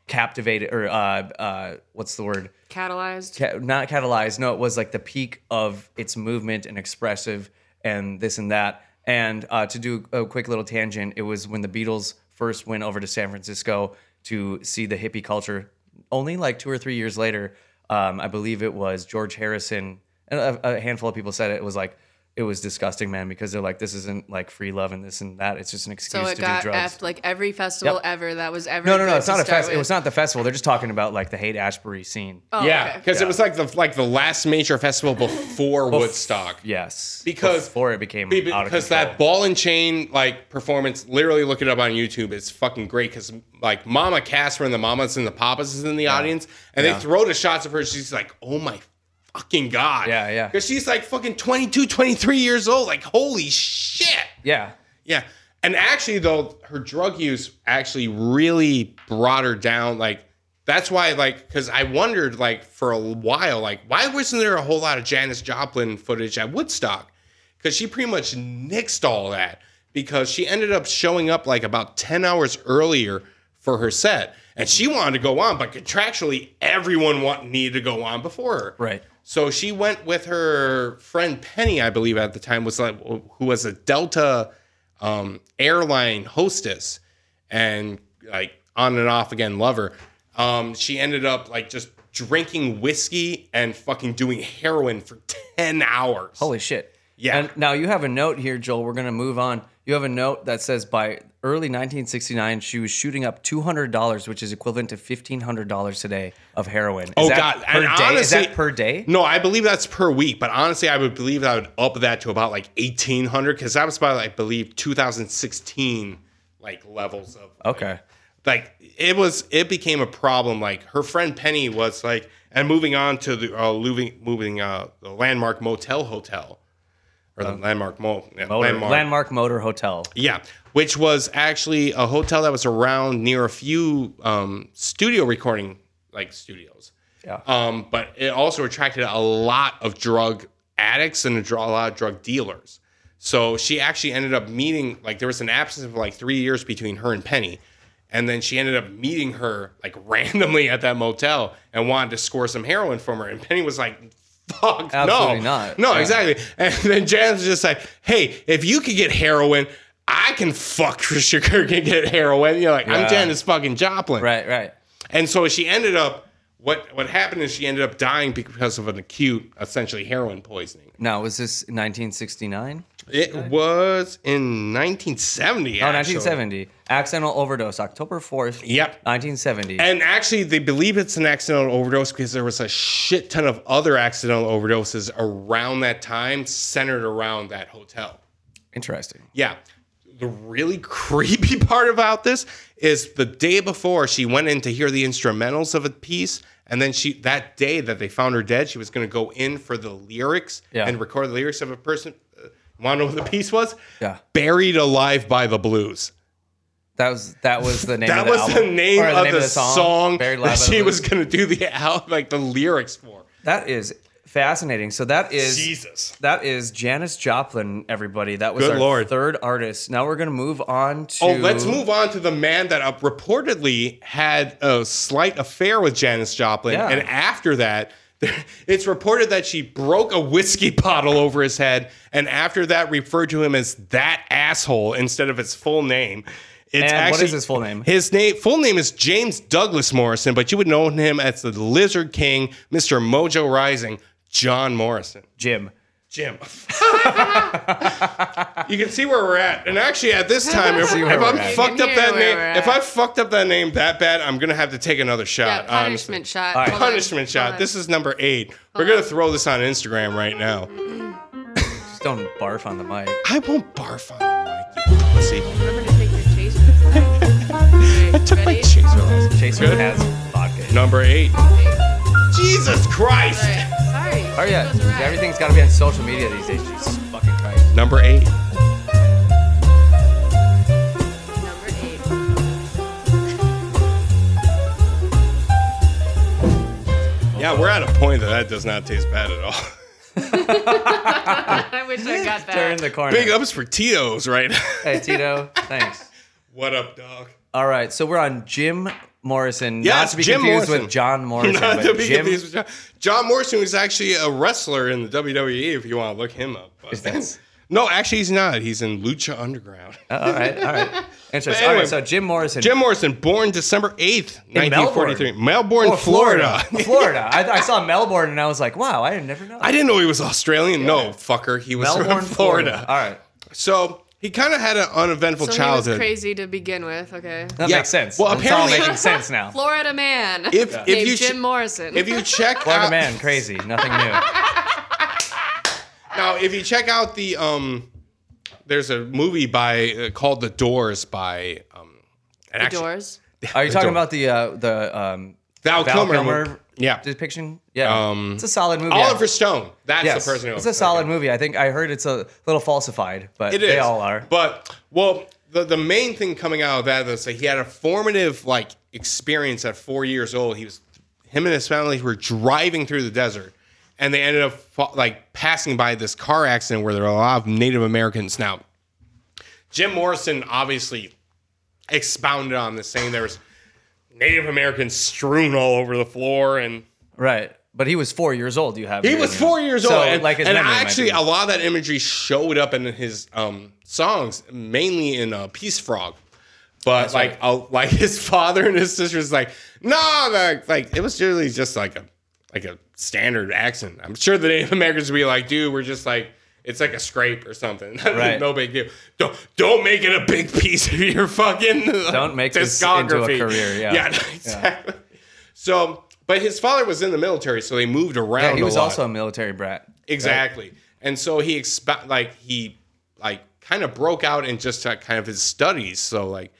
captivated or uh, uh, what's the word? Catalyzed. ca- not catalyzed. No, it was like the peak of its movement and expressive and this and that. And uh, to do a quick little tangent, it was when the Beatles first went over to San Francisco to see the hippie culture. Only like two or three years later, um, I believe it was George Harrison and a, a handful of people said it, it was like it was disgusting, man, because they're like this isn't like free love and this and that. It's just an excuse so it to got do drugs. effed like every festival Yep. ever that was ever. no, no, no, it's not a festival. It was not the festival. They're just talking about like the Haight-Ashbury scene. Oh, Yeah, okay. because it was like the like the last major festival before Woodstock. Yes, Because- before it became Be- out because control. that ball and chain like performance literally look it up on youtube it's fucking great because like mama casper and the mamas and the papas is in the audience and Yeah. they throw the shots of her she's like oh my fucking god. Yeah, yeah. because she's like fucking 22 23 years old. Like holy shit. Yeah, yeah. And actually though her drug use actually really brought her down. Like that's why like because i wondered like for a while like why wasn't there a whole lot of janis joplin footage at woodstock? Because she pretty much nixed all that because she ended up showing up like about 10 hours earlier for her set. And she wanted to go on but contractually everyone want, needed to go on before her. Right. So she went with her friend Penny, I believe at the time was like who was a Delta um, airline hostess and like on and off again lover. Um, she ended up like just drinking whiskey and fucking doing heroin for 10 hours. Holy shit. Yeah. And now you have a note here, Joel. We're gonna move on. You have a note that says by early 1969, she was shooting up $200, which is equivalent to $1,500 today of heroin. Is Oh, that God. Per And day? is that per day? No, I believe that's per week, but honestly, I would believe that I would up that to about like 1800 because that was about, I believe, 2016 like levels of Okay. like it was it became a problem like her friend penny was like and moving on to the uh moving moving uh the landmark motel hotel or the landmark mo yeah, Motor, landmark, Landmark Motor Hotel. yeah which was actually a hotel that was around near a few um studio recording like studios Yeah. um but it also attracted a lot of drug addicts and a, a lot of drug dealers so she actually ended up meeting like there was an absence of like three years between her and Penny, and then she ended up meeting her like randomly at that motel and wanted to score some heroin from her, and Penny was like. Fuck Absolutely no, not. no, Yeah. exactly. And then was just like, "Hey, if you could get heroin, I can fuck Trisha Kirk and get heroin." You're like, Yeah. "I'm Janis fucking Joplin," Right, right. and so she ended up. What what happened is she ended up dying because of an acute, essentially heroin poisoning. Now, was this 1969? It was in 1970. Oh, actually. 1970. Accidental overdose, October 4th. Yep. 1970. And actually, they believe it's an accidental overdose because there was a shit ton of other accidental overdoses around that time, centered around that hotel. Interesting. Yeah. The really creepy part about this is the day before she went in to hear the instrumentals of a piece, and then she that day that they found her dead, she was going to go in for the lyrics Yeah. and record the lyrics of a person. Uh, Want to know what the piece was? Yeah. Buried Alive by the Blues. That was that was the name That of the was album. the name, Or of, the song, Buried Alive that by the she was going to do the al- like the lyrics for. That is fascinating. So that is Jesus. That is Janis Joplin, everybody. That was Good our Lord. third artist. Now we're gonna move on to Oh, let's move on to the man that uh, reportedly had a slight affair with Janis Joplin, Yeah. and after that, it's reported that she broke a whiskey bottle over his head, and after that, referred to him as that asshole instead of his full name. It's And what is his full name? His name, full name is James Douglas Morrison, but you would know him as the Lizard King, Mr. Mojo Rising, John Morrison. Jim. Jim. you can see where we're at. And actually, at this time, if, if I'm at. fucked up that name, if. I fucked up that name that bad, I'm gonna have to take another Yeah, shot. honestly. punishment shot. All right. Hold on. Punishment Hold shot. on. This is number eight. We're gonna throw this on Instagram right now. Just don't barf on the mic. I won't barf on the mic, you pussy. Remember to take your chaser. Okay, ready? Chaser. Chaser Good. has vodka. Number eight. Jesus Christ. Right. Sorry. Oh yeah, right. everything's got to be on social media these days. Jesus fucking Christ. Number eight. Number eight. Yeah, we're at a point that that does not taste bad at all. I wish I got that. Turn the corner. Big ups for Tito's, right? Hey Tito, thanks. what up, dog? All right, so we're on Jim Morrison. Yeah, not Yes, to be Jim confused Morrison. with John Morrison. Not but to be Jim, confused with John. John Morrison was actually a wrestler in the WWE. If you want to look him up, Is that- no, actually, he's not. He's in Lucha Underground. Uh, all right, all right. Interesting. Anyway, right, so Jim Morrison. Jim Morrison, born December eighth, nineteen forty-three, Melbourne, Oh, Florida. Florida. I, I saw Melbourne and I was like, wow, I never know. I didn't know he was Australian. No, fucker, he was Melbourne, from Florida. All right, So he kind of had an uneventful So he was childhood. crazy to begin with. Okay. that Yeah. makes sense. Well, it's all apparently- making sense now. Florida man. If if named you Jim ch- Morrison. if you check Florida out, man, crazy, nothing new. now if you check out the um, there's a movie by uh, called The Doors by um, and the actually- doors. Are you The talking Doors. about the uh, the um, Val, Val Kilmer, Kilmer, movie. Yeah, depiction? Yeah, Um, it's a solid movie. Oliver Stone. That's yes, the person who it's a solid movie. I think I heard it's a little falsified, but It is. they all are. But well, the the main thing coming out of that is that he had a formative like experience at four years old. He was him and his family were driving through the desert, and they ended up like passing by this car accident where there were a lot of Native Americans. Now, Jim Morrison obviously expounded on this, saying there was Native Americans strewn all over the floor and. Right, but he was four years old. You have He was four years So, old, and, like and actually, a lot of that imagery showed up in his um, songs, mainly in uh, Peace Frog. But like, uh, like his father and his sister was like, no, like, like it was really just like a like a standard accent. I'm sure the Native Americans would be like, dude, we're just like. It's like a scrape or something. Right. no big deal. Don't don't make it a big piece of your fucking Don't make this into a career, yeah. yeah, exactly. So, but his father was in the military, so they moved around. Yeah, he a was lot. also a military brat. Exactly. And so he exp- like he like kind of broke out in just uh, kind of his studies. So like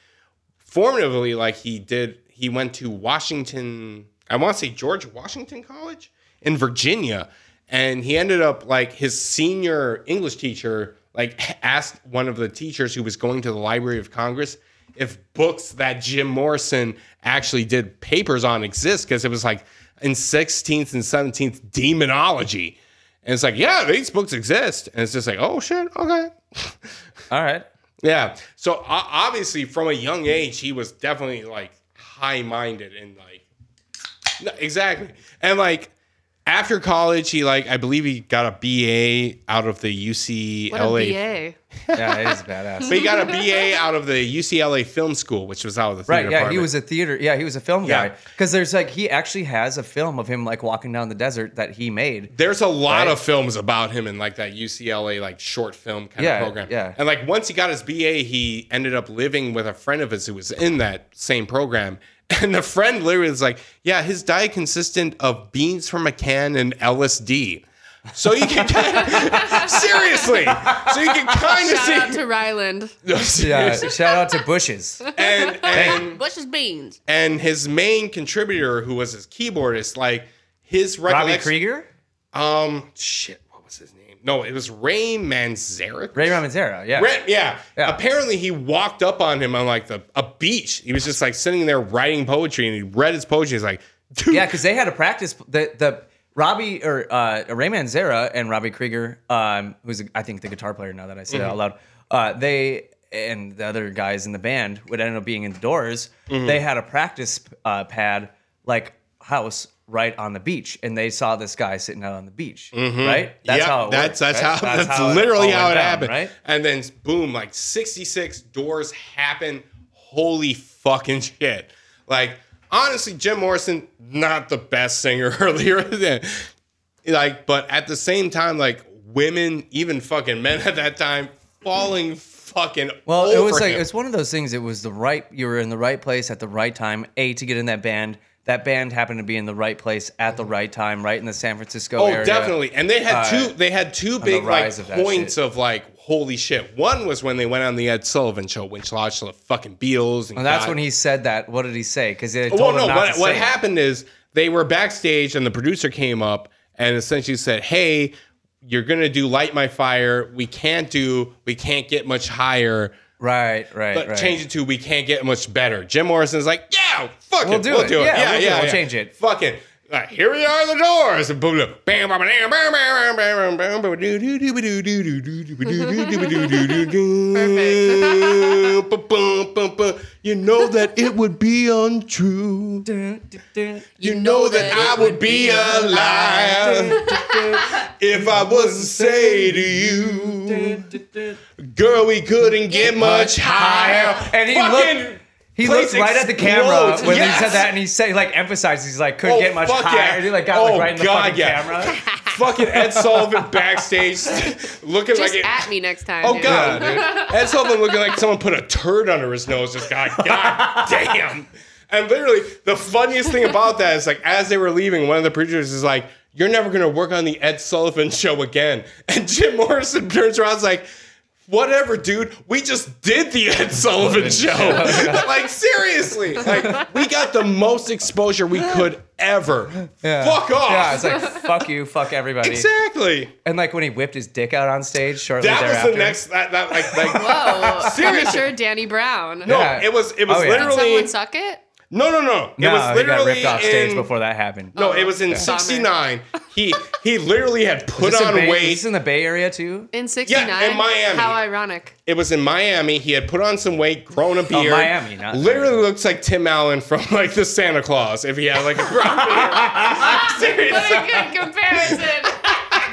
formatively, like he did, he went to Washington. I want to say George Washington College in Virginia, and he ended up like his senior English teacher like asked one of the teachers who was going to the Library of Congress if books that Jim Morrison actually did papers on exist because it was like in 16th and 17th demonology. And it's like, yeah, these books exist. And it's just like, oh shit, okay. All right. Yeah. So obviously, from a young age, he was definitely like high minded and like, exactly. And like after college, he like, I believe he got a BA out of the UCLA. What a BA. Yeah, it is badass. But he got a BA out of the UCLA Film School, which was out of the theater Right, yeah, he was a theater. Yeah, he was a film Yeah. guy. Because there's like he actually has a film of him like walking down the desert that he made. There's a lot Right. of films about him in like that UCLA like short film kind Yeah, of program. yeah. And like once he got his BA, he ended up living with a friend of his who was in that same program. And the friend literally was like, "Yeah, his diet consisted of beans from a can and LSD." So you can seriously, so you can kind of see. Shout out to Ryland. No, Yeah, shout out to Bushes. and and Bush's beans. and his main contributor, who was his keyboardist, like his Robbie. Krieger, Um, shit, what was his name? No, it was Ray Manzarek. Ray Ramanzera. Yeah, Ray- yeah. Yeah. Apparently, he walked up on him on like the a beach. He was just like sitting there writing poetry, and he read his poetry. He's like, dude, yeah, because they had a practice. The the Robbie or uh, Ray Manzera and Robbie Krieger, um, who's I think the guitar player now that I say Mm-hmm. it out loud, uh, they and the other guys in the band would end up being in Doors. Mm-hmm. They had a practice uh, pad like house right on the beach, and they saw this guy sitting out on the beach. Mm-hmm. Right, that's yeah, how it that's worked, that's right? how that's, it literally all how it down, happened. right? And then boom, like sixty six doors happen. Holy fucking shit! Like honestly, Jim Morrison not the best singer earlier than like, but at the same time, like women, even fucking men at that time, falling fucking. Well, it was over like him. it's one of those things. It was the right. You were in the right place at the right time. A to get in that band. That band happened to be in the right place at the right time, right in the San Francisco Oh, area. definitely. And they had Uh, two. They had two big like of points of like holy shit. One was when they went on the Ed Sullivan show, which launched the fucking Beatles. And that's when he said that. What did he say? Because they Well, told him no. not What, to what it. happened is they were backstage, and the producer came up and essentially said, "Hey, you're gonna do Light My Fire. We can't do. We can't get much higher." Right, right, But right. change it to we can't get much better. Jim Morrison's like, yeah, fuck We'll it, do we'll it. do it. Yeah, Yeah, we'll do yeah, it. We'll yeah. change it. Fuck it. Like, here we are, the doors. And boom, bam, bam, bam, bam, bam, bam, bam, bam, bam, bam, bam, bam, bam, You know that it would be untrue. You know that I would be a liar if I wasn't say to you, girl, we couldn't get much higher. And he fucking. Looked- he place looked right at the camera explodes. when he said that, and he said, like, emphasized, he's like, couldn't Oh, get much fuck higher. yeah. And he like got Oh, like right in the God, fucking yeah. camera. fucking Ed Sullivan backstage looking Just like it. at me next time. Oh dude. god, Ed Sullivan looking like someone put a turd under his nose. Just god, god damn. And literally, the funniest thing about that is like as they were leaving, one of the producers is like, "You're never gonna work on the Ed Sullivan show again." And Jim Morrison turns around, and is like. Whatever, dude. We just did the Ed Sullivan show. like seriously, like we got the most exposure we could ever. Yeah. Fuck off. Yeah, it's like fuck you, fuck everybody. exactly. And like when he whipped his dick out on stage shortly That thereafter. was the next. That, that like like. Whoa. Seriously. Premature Danny Brown. No, Yeah. it was it was Oh, yeah. Did literally someone suck it? No no no. no It was he got literally ripped off stage in, before that happened. No, it was in Yeah. '69. He he literally had put Is this in on Bay- Is weight. this in the Bay Area too? In 69? yeah, in Miami. How ironic. It was in Miami. He had put on some weight, grown a oh, beard. Oh, Miami, not literally looks like Tim Allen from like the Santa Claus if he had like a grown beard. Seriously. What a good comparison.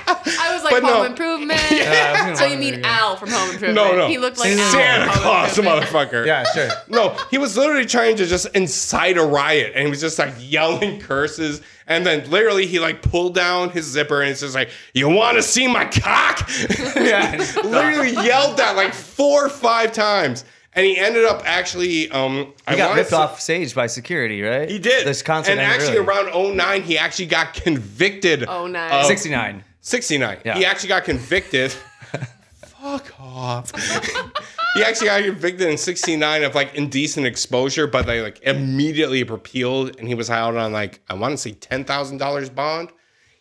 I was like, But no. home improvement. Yeah, I was you wonder. mean Al from Home Improvement. No, no. He looked like Santa Al from Claus, Improvement. motherfucker. Yeah, sure. No, he was literally trying to just incite a riot, and he was just like yelling curses. And then literally, he like pulled down his zipper, and it's just like, "You want to see my cock?" Yeah. literally yelled that like four or five times, and he ended up actually. Um, I He got wanna ripped off stage by security, right? He did. This concert and actually, early. around 09, he actually got convicted. Oh, nice. of- 69. 69. Yeah. He actually got convicted. Fuck off. he actually got convicted in 69 of like indecent exposure, but they like immediately repealed and he was out on like, I want to say $10,000 bond.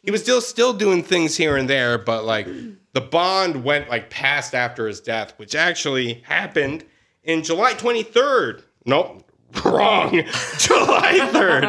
He was still still doing things here and there, but like the bond went like past after his death, which actually happened in July 23rd. Nope. Wrong. July 3rd.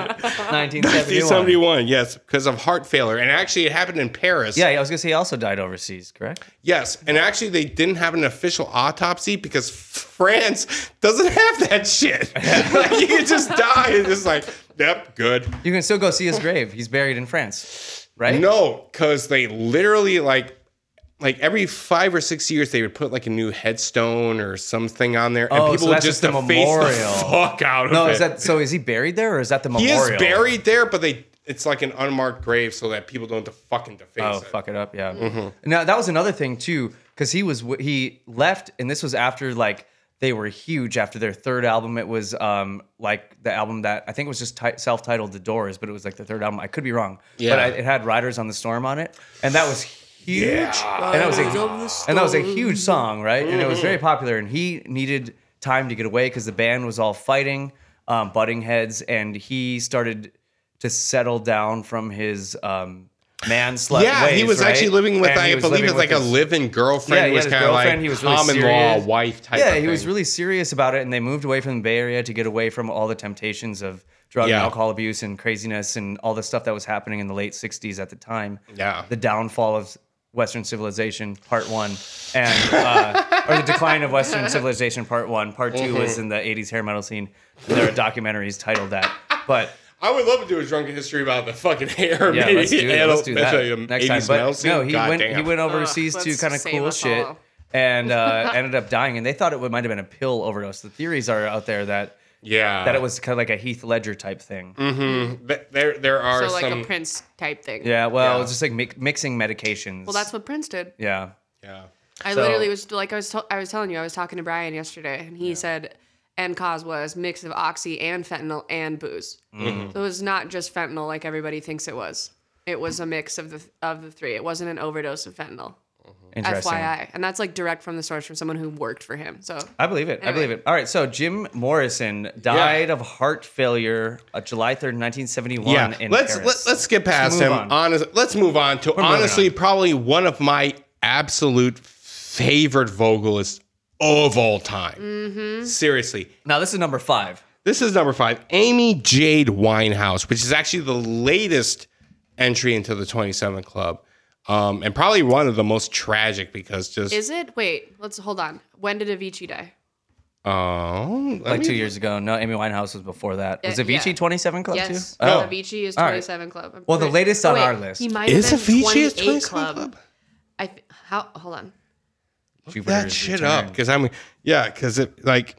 1971. 1971, yes, because of heart failure. And actually, it happened in Paris. Yeah, I was gonna say he also died overseas, correct? Yes, and actually, they didn't have an official autopsy because France doesn't have that shit. like, you can just die and just like, yep, good. You can still go see his grave. He's buried in France, right? No, because they literally like, like every five or six years they would put like a new headstone or something on there, and Oh, people so would just just a deface the memorial. fuck out of it. No, is that so? Is he buried there, or is that the memorial? he is buried there, but they it's like an unmarked grave so that people don't fucking deface Oh, it. fuck it up, yeah. Mm-hmm. Now that was another thing too, because he was he left, and this was after like they were huge after their third album. It was um like the album that I think was just ti- self-titled The Doors, but it was like the third album. I could be wrong, Yeah. but I, it had Riders on the Storm on it, and that was huge. And that was a and that was a huge song, right? And it was Mm-hmm. very popular. And he needed time to get away because the band was all fighting, um, butting heads, and he started to settle down from his um, manslut Yeah, he was right? actually living with, And I believe living it's like with a his- live-in girlfriend. Yeah, he was his kind of like. He was really common serious. law wife type. Yeah, he was really serious about it, and they moved away from the Bay Area to get away from all the temptations of drug Yeah. and alcohol abuse and craziness and all the stuff that was happening in the late '60s at the time. Yeah. the downfall of Western civilization, Part One, and uh, or the decline of Western civilization, Part One. Part 2 Mm-hmm. was in the '80s hair metal scene. And there are documentaries titled that, but. I would love to do a drunken history about the fucking hair. Yeah, let's do, it. let's do that um, next time. But no, he went he went Ugh, overseas to kind of cool shit all. and uh, ended up dying. And they thought it might have been a pill overdose. The theories are out there that Yeah, that it was kind of like a Heath Ledger type thing. Th- There, there are So like some. a Prince type thing. Yeah, well, Yeah. it's just like mi- mixing medications. Well, that's what Prince did. yeah. yeah, I So- literally was like I was to- I was telling you I was talking to Brian yesterday and he said NCOS was mix of oxy and fentanyl and booze. Mm-hmm. So it was not just fentanyl like everybody thinks it was. It was a mix of the of the three. It wasn't an overdose of fentanyl. Interesting. FYI, and that's like direct from the source from someone who worked for him. So I believe it. I believe it. All right. So Jim Morrison died of heart failure uh, July 3rd, 1971 yeah. in Let's Paris. let, let's skip past move him. on. Honest, let's move on to moving honestly on. probably one of my absolute favorite vocalists of all time. Mm-hmm. Seriously, now, this is number five. This is number five, Amy Jade Winehouse, which is actually the latest entry into the 27 Club. Um, and probably one of the most tragic because just is it? Wait, let's hold on. When did Avicii die? oh, let Like me- two years ago. No, Amy Winehouse was before that. Was Uh, Avicii yeah. 27 Club Yes, too? Oh. Avicii is All right. 27 Club. I'm Well, the pretty- latest on wait, our list. He might Is have been Avicii is 28 27 Club. Club? I th- how hold on. Jupiter that is shit Return. up because I'm yeah because it like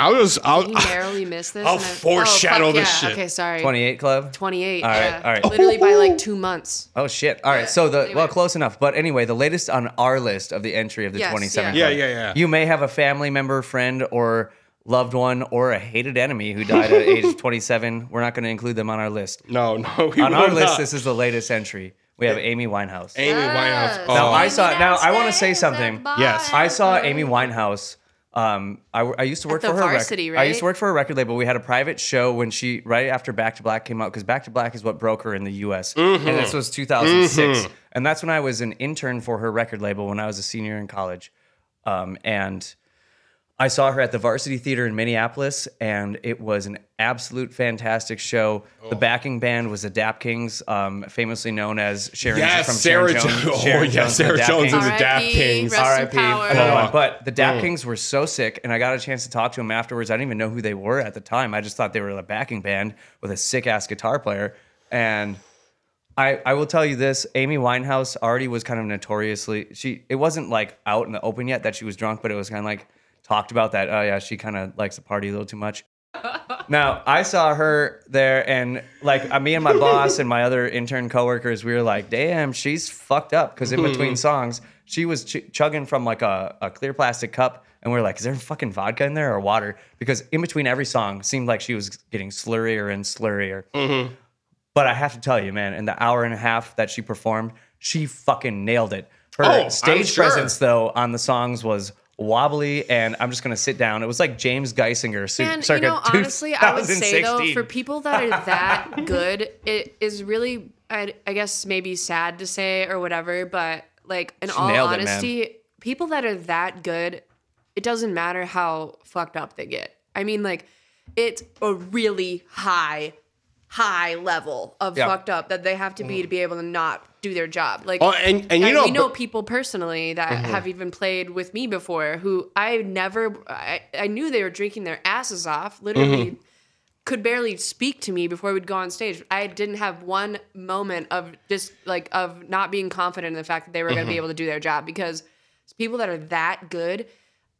I was I'll, He narrowly missed this. I'll and I- foreshadow oh, fuck this yeah. shit. Okay, sorry. 28 Club? 28. All right, yeah. all right. Literally by like two months. Oh shit! All right, so the well, close enough. But anyway, the latest on our list of the entry of the Yes, 27 yeah. Yeah, yeah, yeah. You may have a family member, friend, or loved one, or a hated enemy who died at age 27. We're not going to include them on our list. no no we On will our list, this is the latest entry. We have Amy Winehouse. Amy Winehouse. Now, Oh, I saw- now, I wanna say something. Yes. I saw Amy Winehouse. Um, I, I used to work for her. rec- Varsity, I used to work for a record label. We had a private show when she right after Back to Black came out because Back to Black is what broke her in the U.S. Mm-hmm. and this was 2006, and that's when I was an intern for her record label when I was a senior in college, um, and I saw her at the Varsity Theater in Minneapolis, and it was an absolute fantastic show. Oh. The backing band was the Dap Kings, um, famously known as Sharon Yes, from Sarah Sharon Jones. Jo- oh, Sharon yeah, Jones and Sarah the Jones Kings. and the Dap R.I.P., Kings. Rest R.I.P. Another. Oh. But the Dap Kings were so sick, and I got a chance to talk to them afterwards. I didn't even know who they were at the time. I just thought they were a backing band with a sick ass guitar player. And I, I will tell you this Amy Winehouse already was kind of notoriously she it wasn't like out in the open yet that she was drunk, but it was kind of like talked about that oh yeah, she kind of likes to party a little too much. now, I saw her there and like uh, me and my boss and my other intern coworkers, we were like, "Damn, she's fucked up" cuz in between songs, she was ch- chugging from like a, a clear plastic cup and we are like, "Is there fucking vodka in there or water?" Because in between every song seemed like she was getting slurrier and slurrier. But I have to tell you, man, in the hour and a half that she performed, she fucking nailed it. Her Oh, stage sure. presence, though, on the songs was wobbly, and I'm just gonna sit down. It was like James Geisinger, su- And circa you know, honestly, I would say though, for people that are that good, it is really, I, I guess, maybe sad to say or whatever. But like, in all nailed it, honesty, people that are that good, it doesn't matter how fucked up they get. I mean, like, it's a really high, high level of Yeah. fucked up that they have to be mm. to be able to not do their job. Like, Oh, and and you and know, we know but- people personally that mm-hmm. have even played with me before who I never I, I knew they were drinking their asses off literally mm-hmm. could barely speak to me before we'd go on stage. I didn't have one moment of just like of not being confident in the fact that they were going to be mm-hmm. able to do their job because people that are that good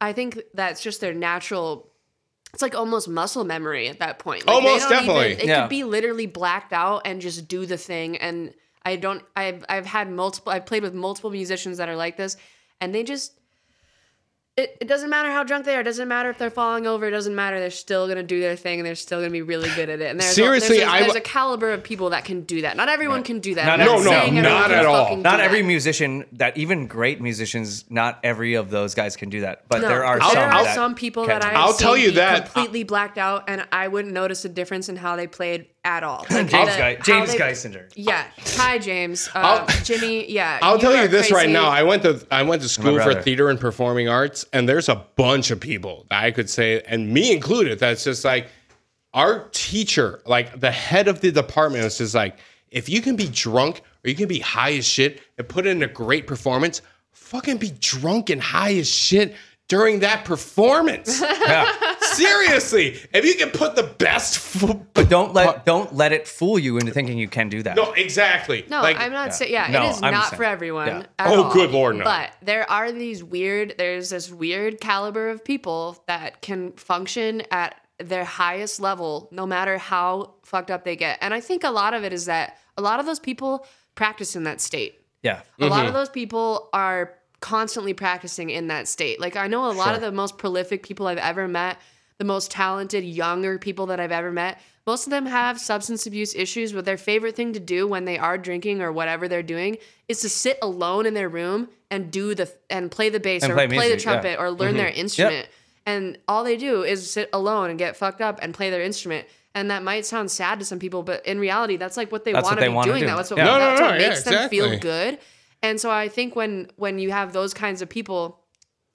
I think that's just their natural it's like almost muscle memory at that point. Like, they Almost don't even- definitely. it Yeah. could be literally blacked out and just do the thing. And I don't. I've I've had multiple. I've played with multiple musicians that are like this, and they just. It, it doesn't matter how drunk they are. It doesn't matter if they're falling over. It doesn't matter. They're still gonna do their thing, and they're still gonna be really good at it. And there's Seriously, a, there's, a, I there's w- a caliber of people that can do that. Not everyone can do that. Not I'm every- No, no, saying not at all. fucking do Not that. every musician that even great musicians, not every of those guys can do that. But No, there are but some. there are that some people can. that I I'll tell you that- completely blacked out, and I wouldn't notice a difference in how they played at all. Like James, the- Guy, James they- Geisinger. Yeah. Hi, James. Uh, Jimmy. Yeah. I'll tell you this right now. I went to I went to school for theater and performing arts, and there's a bunch of people that I could say, and me included, that's just like our teacher, like the head of the department, was just like, if you can be drunk or you can be high as shit and put in a great performance, fucking be drunk and high as shit during that performance. Seriously, if you can put the best, f- But don't let don't let it fool you into thinking you can do that. no, exactly. No, Like, I'm not saying. Yeah, No, it is I'm not saying- for everyone. yeah. at Oh, all. good Lord, no. But there are these weird. There's this weird caliber of people that can function at their highest level, no matter how fucked up they get. And I think a lot of it is that a lot of those people practice in that state. Yeah. A lot Mm-hmm. of those people are constantly practicing in that state. Like I know a lot of the most prolific people I've ever met, the most talented younger people that I've ever met, most of them have substance abuse issues, but their favorite thing to do when they are drinking or whatever they're doing is to sit alone in their room and do the and play the bass And or play play, music, the trumpet yeah. Mm-hmm. or learn their instrument. And all they do is sit alone and get fucked up and play their instrument. And that might sound sad to some people, but in reality, that's like what they want to be doing. do. That's what, Yeah. No, no, that's no, what yeah, makes them feel good. And so I think when when you have those kinds of people,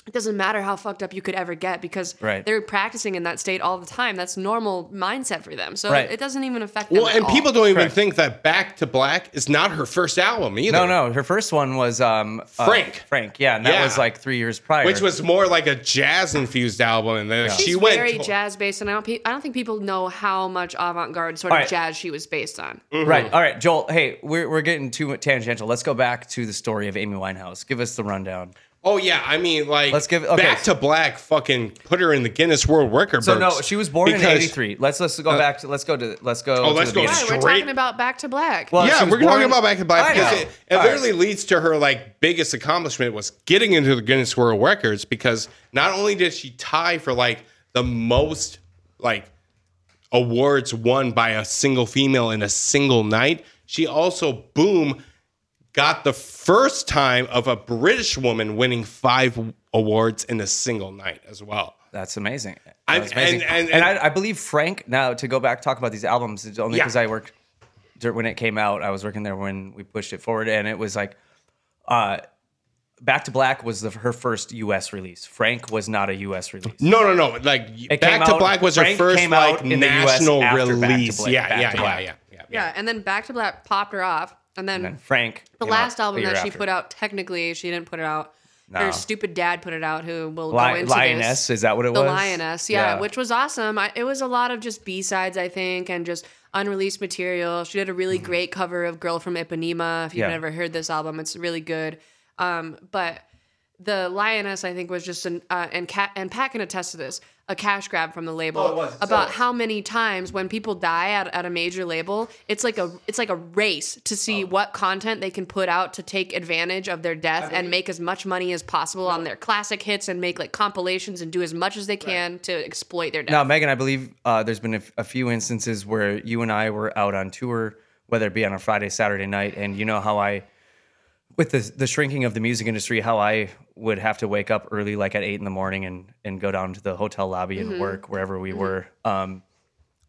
it doesn't matter how fucked up you could ever get because Right. they're practicing in that state all the time. That's normal mindset for them. So Right. it doesn't even affect them. well, at and all. people don't even Correct. think that Back to Black is not her first album either. No, no. Her first one was um, uh, Frank. Frank, yeah, and that Yeah. was like three years prior. which was more like a jazz infused album, and then She's she went. very to- jazz based, and I don't, pe- I don't think people know how much avant garde sort All of right. jazz she was based on. right. All right, Joel. Hey, we're we're getting too tangential. Let's go back to the story of Amy Winehouse. Give us the rundown. Oh yeah, I mean, like, Let's give- okay. Back to Black. Fucking put her in the Guinness World Record So books. no, she was born in because- '83. Let's let's go uh, back to let's go to let's go. Oh, to let's the go beginning. Right, we're Straight- talking about Back to Black. Well, she Yeah, was we're talking born- about Back to Black because know. it, it All right. literally leads to her like biggest accomplishment was getting into the Guinness World Records because not only did she tie for like the most like awards won by a single female in a single night, she also boom got the first time of a British woman winning five awards in a single night as well. That's amazing. I- That's amazing. and- and- And I, I believe Frank. Now to go back talk about these albums, it's only Yeah. because I worked when it came out. I was working there when we pushed it forward, and it was like, uh, Back to Black was the, her first U.S. release. Frank was not a U.S. release. No, no, no. Like It Back to out- Black was Frank her first like in the US national after Back to release. Yeah, yeah, yeah, yeah, yeah, yeah, and then Back to Black popped her off, and then And Frank. the last album that she after. put out, technically, she didn't put it out No. Her stupid dad put it out, who will Li- go into Lioness, this. is that what it the was? The Lioness, yeah, which was awesome. I, it was a lot of just B sides, I think, and just unreleased material. She did a really great cover of "Girl from Ipanema." If you've Mm-hmm. Yeah. never heard this album, it's really good. Um, but the Lioness, I think, was just an uh, and Cat and Pat can attest to this, a cash grab from the label Oh, it was. about So- how many times when people die at, at a major label, it's like a it's like a race to see Oh. what content they can put out to take advantage of their death and make as much money as possible on their classic hits and make like compilations and do as much as they can to exploit their death. Now, Megan, I believe uh, there's been a, f- a few instances where you and I were out on tour, whether it be on a Friday, Saturday night, and you know how I, with the the shrinking of the music industry, how I would have to wake up early, like at eight in the morning, and and go down to the hotel lobby Mm-hmm. and work wherever we were um,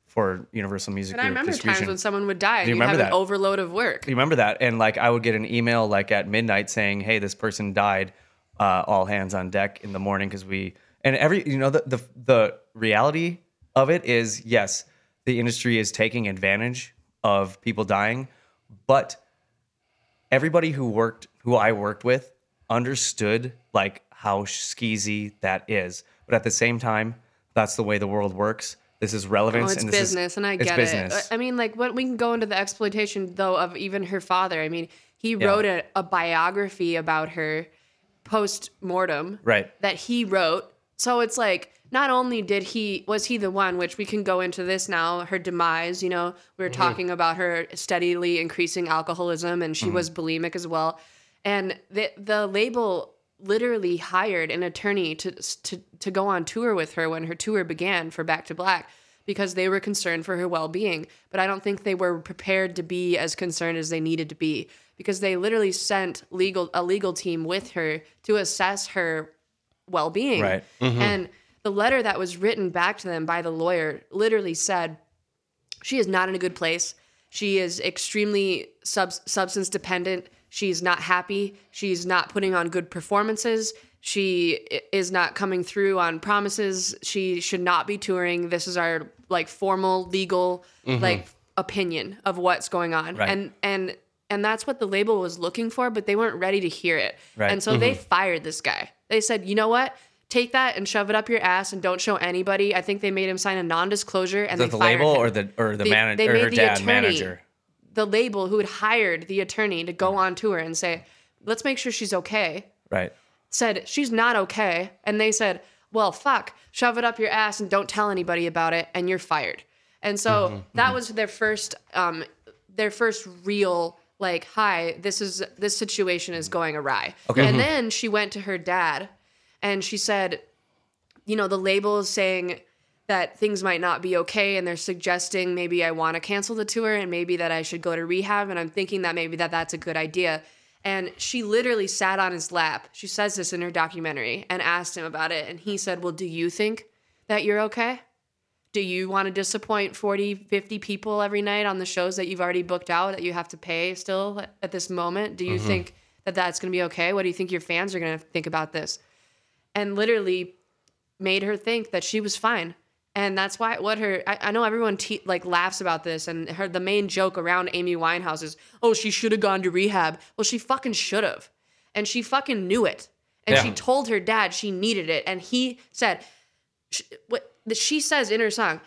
for Universal Music and I remember times when someone would die and you you'd have remember an that? overload of work. You remember that? And like I would get an email like at midnight saying, "Hey, this person died. Uh, all hands on deck in the morning because we." And every you know the the the reality of it is yes, the industry is taking advantage of people dying, but everybody who worked who I worked with understood like how skeezy that is. But at the same time, that's the way the world works. This is relevance. Oh, it's and this is- business, and I get business. it. I mean, like, what we can go into the exploitation though of even her father. I mean, he wrote a, a biography about her post mortem, Right. That he wrote. So it's like not only did he was he the one, which we can go into this now. Her demise. You know, we were mm-hmm. talking about her steadily increasing alcoholism, and she mm-hmm. was bulimic as well. And the the label literally hired an attorney to to to go on tour with her when her tour began for Back to Black because they were concerned for her well-being but i don't think they were prepared to be as concerned as they needed to be because they literally sent legal a legal team with her to assess her well-being Right. Mm-hmm. and the letter that was written back to them by the lawyer literally said she is not in a good place. She is extremely sub- substance dependent. She's not happy. She's not putting on good performances. She is not coming through on promises. She should not be touring. This is our like formal legal mm-hmm. like opinion of what's going on. Right. And and and that's what the label was looking for, but they weren't ready to hear it. Right. And so mm-hmm. they fired this guy. They said, "You know what? Take that and shove it up your ass and don't show anybody." I think they made him sign a non-disclosure and the, they the fired label him or the or the They- manager they or made the dad attorney- manager. the label who had hired the attorney to go on tour and say, let's make sure she's okay, Right. said, she's not okay. And they said, well, fuck, shove it up your ass and don't tell anybody about it, and you're fired. And so Mm-hmm, that was their first, um, their first real like, hi, this is this situation is going awry. Okay. And then she went to her dad, and she said, you know, the label is saying that things might not be okay and they're suggesting maybe I want to cancel the tour and maybe that I should go to rehab and I'm thinking that maybe that that's a good idea. And she literally sat on his lap. She says this in her documentary and asked him about it and he said, "Well, do you think that you're okay? Do you want to disappoint 40, 50 people every night on the shows that you've already booked out that you have to pay still at this moment? Do you mm-hmm. think that that's going to be okay? What do you think your fans are going to think about this?" And literally made her think that she was fine. And that's why what her I, I know everyone te- like laughs about this and her the main joke around Amy Winehouse is, "Oh, she should have gone to rehab." Well, she fucking should have. And she fucking knew it. And Yeah. she told her dad she needed it and he said sh- what she says in her song,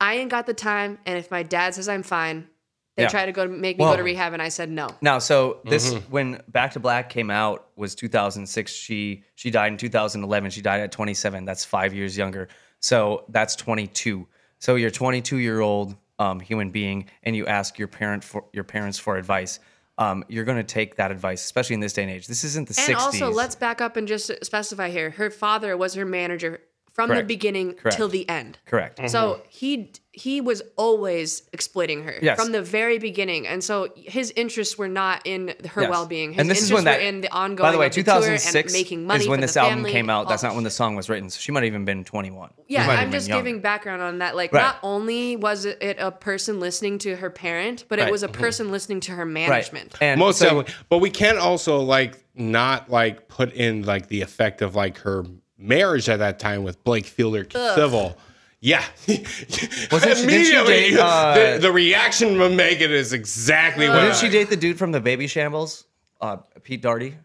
"I ain't got the time and if my dad says I'm fine, they Yeah. try to go to make me Well- go to rehab and I said no." Now, so this Mm-hmm. when Back to Black came out was 2006. She she died in 2011. She died at 27. That's five years younger. So that's 22. So you're 22 year old um, human being, and you ask your parent for your parents for advice. Um, you're going to take that advice, especially in this day and age. This isn't the And 60s. also, let's back up and just specify here. Her father was her manager from the beginning Correct. till the end. correct. So mm-hmm. he he was always exploiting her Yes. from the very beginning, and so his interests were not in her Yes. well-being. His and this is interests when that were in the ongoing. By the way, of the tour 2006 and making money is when for this the album family, came out. That's not when the oh. song was written. So she might have even been 21. Yeah, might have I'm been just younger. giving background on that. Like, Right. not only was it a person listening to her parent, but Right. it was a mm-hmm. person listening to her right. management. And Most so, definitely. But we can't also like not like put in like the effect of like her marriage at that time with Blake Fielder Civil. Yeah. Wasn't she- didn't she Immediately, date, uh, the, the reaction from Megan is exactly what Didn't she date the dude from the Baby Shambles, uh, Pete Doherty?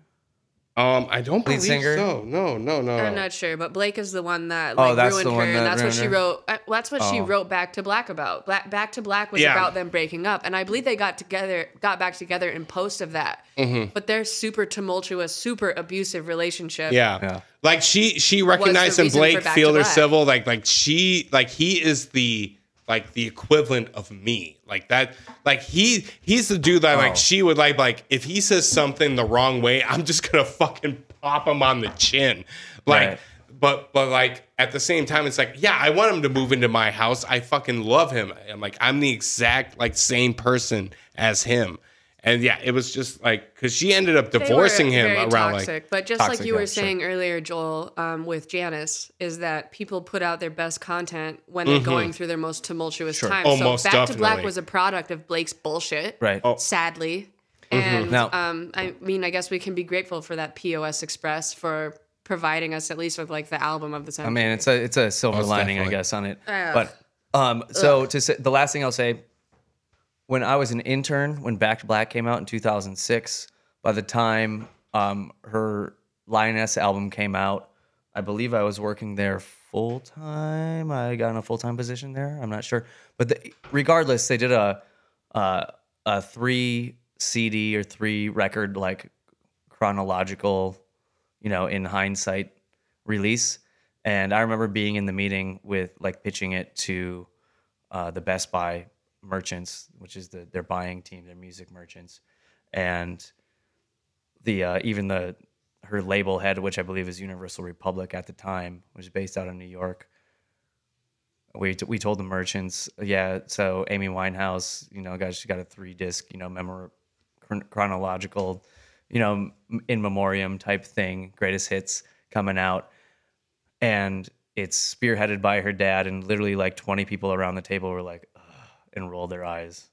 Um, I don't Lead believe singer? so. No, no, no. I'm not sure, but Blake is the one that Oh, like that's ruined the one her, that and that's what ruined she her? wrote. uh, Well, that's what she Oh. wrote Back to Black about. Black, Back to Black was Yeah. about them breaking up, and I believe they got together, got back together in post of that. Mm-hmm. But their super tumultuous, super abusive relationship. Yeah. Yeah. Like she she recognized in reason Blake for Back to Fielder Black. Civil like like she like he is the like the equivalent of me. Like that like he he's the dude that Oh. like she would like like if he says something the wrong way, I'm just to fucking pop him on the chin. Like Right. but but like at the same time it's like yeah, I want him to move into my house. I fucking love him. I'm like I'm the exact like same person as him. And yeah, it was just like because she ended up They were divorcing him very around toxic, like but just Toxic, like you were yeah, sure. saying earlier, Joel, um, with Janis, is that people put out their best content when they're going through their most tumultuous time. Oh, so most Back to Black was a product of Blake's bullshit. Right. Oh. sadly. And Now- um, I mean, I guess we can be grateful for that POS Express for providing us at least with like the album of the time. I mean, it's a it's a silver Most lining, definitely. I guess, on it. Ugh. But um, so to say, the last thing I'll say, when I was an intern, when Back to Black came out in 2006, by the time um, her Lioness album came out, I believe I was working there full time. I got in a full time position there. I'm not sure, but the, regardless, they did a uh, a three CD or three record like chronological, you know, in hindsight release. And I remember being in the meeting with like pitching it to uh, the Best Buy merchants, which is the their buying team, their music merchants, and the uh, even the her label head, which I believe is Universal Republic at the time, was based out of New York. We we told the merchants, yeah. So Amy Winehouse, you know, guys, she got a three disc, you know, memor chron- chronological, you know, in memoriam type thing, greatest hits coming out, and it's spearheaded by her dad, and literally like twenty people around the table were like, and roll their eyes.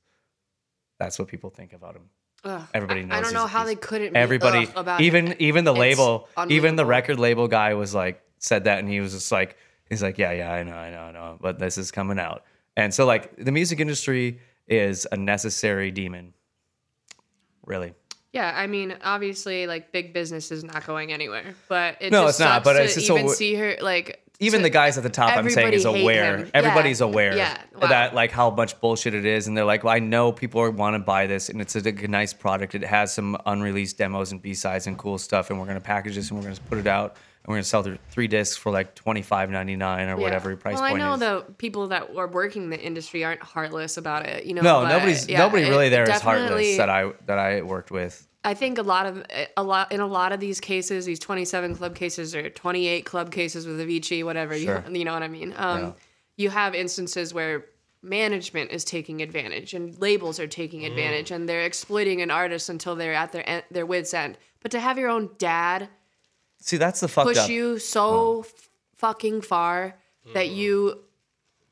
That's what people think about him. Ugh, everybody I, I don't know how they couldn't. Be Everybody, ugh even it. even the It's label, even the record label guy was like said that, and he was just like, he's like, yeah, yeah, I know, I know, I know, but this is coming out, and so like the music industry is a necessary demon, really. Yeah, I mean, obviously, like big business is not going anywhere, but it No, just it's not, but to it's so even see her like Even to- the guys at the top, I'm saying, is aware. him. Everybody's Yeah, aware yeah, wow. that like how much bullshit it is, and they're like, well, I know people want to buy this, and it's a nice product. It has some unreleased demos and B sides and cool stuff, and we're gonna package this and we're gonna put it out, and we're gonna sell three discs for like twenty five ninety nine or Yeah. whatever price well, point I know is. the people that are working the industry aren't heartless about it. You know, no, nobody's nobody really there is heartless that I that I worked with. I think a lot of a lot in a lot of these cases, these 27 club cases or 28 club cases with Avicii, whatever Sure. you, you know what I mean. Um, Yeah. You have instances where management is taking advantage and labels are taking Mm. advantage and they're exploiting an artist until they're at their en- their wits end. But to have your own dad See, that's the fucked push up. you so f- fucking far that you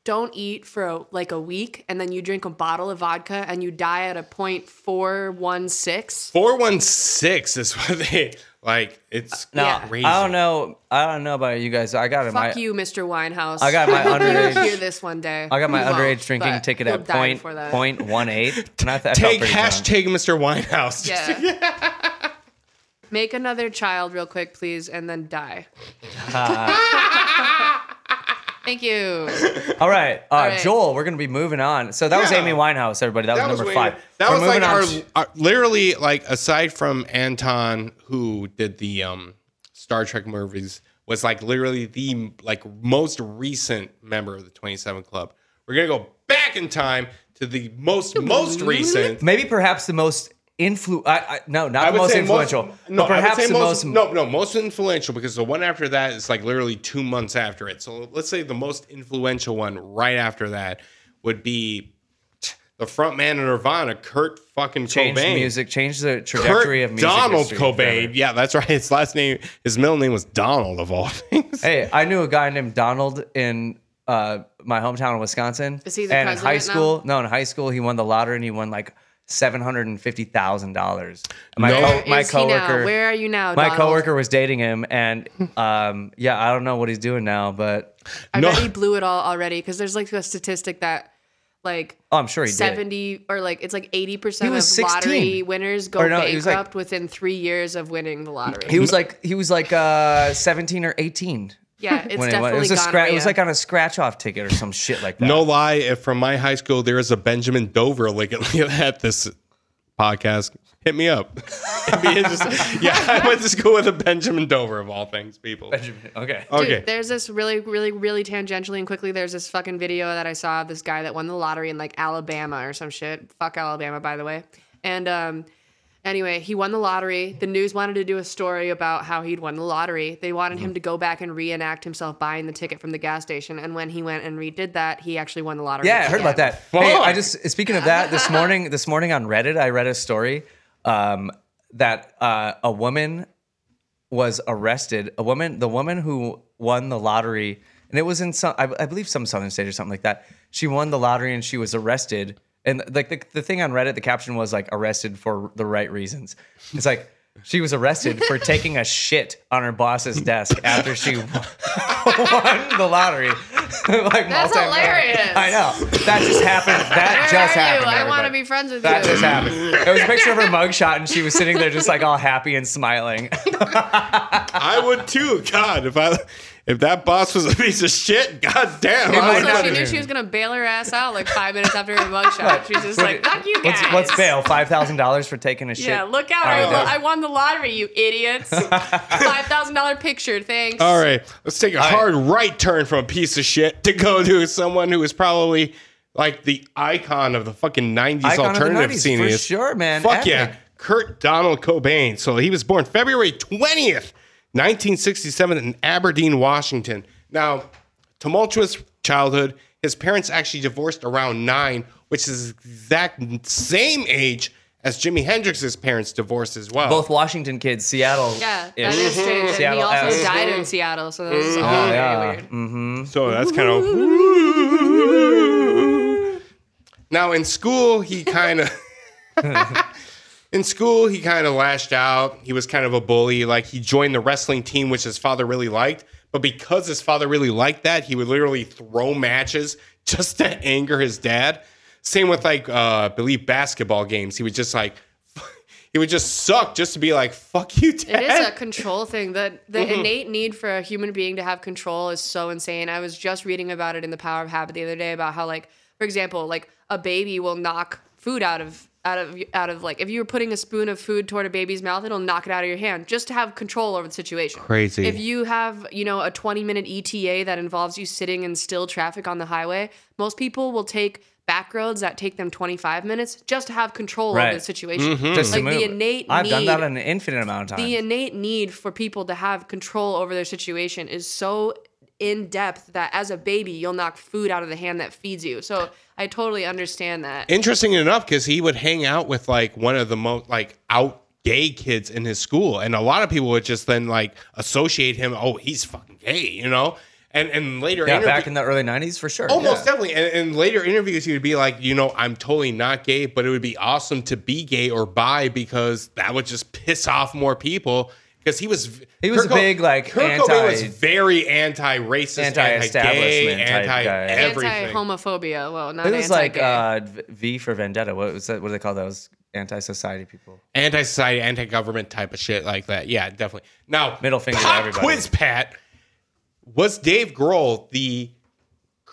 don't eat for a, like a week and then you drink a bottle of vodka and you die at a point four one six. Four one six is what they like. It's uh, Now, Yeah. crazy. I don't know. I don't know about you guys. I got it. Fuck my, you, Mr. Winehouse. I got my underage- hear this one day. I got my You underage drinking ticket at die point before that. point one eight. And I, th- I Take pretty drunk. hashtag Mr. Winehouse. Yeah. Make another child real quick, please, and then die. Thank you. All right, uh, right. Joel, we're gonna be moving on. So that was Yeah. Amy Winehouse, everybody. That, That was was number way- five. That We're was like moving our, on to- our literally like aside from Anton who did the um Star Trek movies was like literally the like most recent member of the 27 Club. We're gonna go back in time to the most most recent. maybe perhaps the most influ. I, I no, not I the most say influential, no, but perhaps the most. no, no, most influential because the one after that is like literally two months after it. So let's say the most influential one right after that would be the front man of Nirvana, Kurt fucking Changed Cobain. music, changed the trajectory Kurt of music. Donald Cobain. forever. Yeah, that's right. His last name, his middle name was Donald of all things. Hey, I knew a guy named Donald in uh, my hometown of Wisconsin. Is he the and in high president now? school, no, in high school he won the lottery and he won like seven hundred and fifty thousand dollars. My No. co- my coworker, Where are you now, my Donald? coworker was dating him, and um, yeah, I don't know what he's doing now, but I No. bet he blew it all already because there's like a statistic that like Oh, I'm sure he did. 70 or like it's like 80% of was lottery winners go no, was, like- bankrupt within 3 years of winning the lottery. He was like he was like uh 17 or 18. Yeah, it's when definitely it was a scratch. It was like on a scratch off ticket or some shit like that. No lie, if from my high school there is a Benjamin Dover like at this podcast, hit me up. I'd be interested. yeah, I went to school with a Benjamin Dover of all things, people. Okay. Dude, Okay. there's this really, really, really tangentially and quickly. There's this fucking video that I saw of this guy that won the lottery in like Alabama or some shit. Fuck Alabama, by the way. And um, anyway, he won the lottery. The news wanted to do a story about how he'd won the lottery. They wanted him to go back and reenact himself buying the ticket from the gas station. And when he went and redid that, he actually won the lottery. Yeah, I heard about that. Hey, I just speaking of that, this morning, this morning on Reddit, I read a story um, that uh, a woman was arrested. A woman, the woman who won the lottery, and it was in some, I, I believe, some southern state or something like that. She won the lottery and she was arrested. And like the, the thing on Reddit, the caption was like arrested for the right reasons. It's like she was arrested for taking a shit on her boss's desk after she won the lottery. like That's multi- hilarious. I know. That just happened. That Where just happened. you? I want to be friends with That you. just happened. It was a picture of her mugshot, and she was sitting there just like all happy and smiling. I would too. God, if I if that boss was a piece of shit, god damn. I might would So not she have knew she was gonna bail her ass out like five minutes after her mugshot. She's just like, "Fuck you guys." What's, what's bail? Five thousand dollars for taking a shit. Yeah, look out! All I, lo- I won the lottery, you idiots. Five thousand dollar picture, thanks. All right, let's take a right. hard right turn from a piece of shit to go to someone who is probably like the icon of the fucking 90s Icon of the alternative 90s, scene. for sure, man. Fuck Epic. yeah. Kurt Donald Cobain. So he was born February 20th, 1967 in Aberdeen, Washington. Now, tumultuous childhood. His parents actually divorced around nine, which is exact same age as Jimi Hendrix's parents divorced as well. Both Washington kids, Seattle. Yeah, ish. that is strange. And he also esque. died in Seattle, so that was all Oh, yeah. weird. Mm. So that's kind of. now in school, he kind of. in school, he kind of lashed out. He was kind of a bully. Like he joined the wrestling team, which his father really liked. But because his father really liked that, he would literally throw matches just to anger his dad. Same with like, uh, I believe basketball games. He would just like, he would just suck just to be like, "Fuck you, dad." It is a control thing. The the Mm-hmm. innate need for a human being to have control is so insane. I was just reading about it in The Power of Habit the other day about how like, for example, like a baby will knock food out of out of out of like if you were putting a spoon of food toward a baby's mouth, it'll knock it out of your hand just to have control over the situation. Crazy. If you have, you know, a 20 minute ETA that involves you sitting in still traffic on the highway, most people will take back roads that take them 25 minutes just to have control over the situation. Mm-hmm. Just to Like the innate I've need done that an infinite amount of times. the innate need for people to have control over their situation is so in depth that as a baby you'll knock food out of the hand that feeds you. So I totally understand that. interesting enough because he would hang out with like one of the most like out gay kids in his school and a lot of people would just then like associate him oh he's fucking gay you know and and later yeah, interview- back in the early '90s for sure. almost yeah. definitely and in later interviews he would be like you know i'm totally not gay but it would be awesome to be gay or bi because that would just piss off more people because he was He was Kurt big, like, Kurt Cobain was very anti-racist Anti-establishment anti-gay, anti-everything, anti-homophobia. Well, not It was like anti-gay. uh, V for Vendetta. What was that? What do they call those anti-society people? anti-society, anti-government type of shit like that. Yeah, definitely. Now, Middle finger to pop everybody. quiz, Pat. Was Dave Grohl the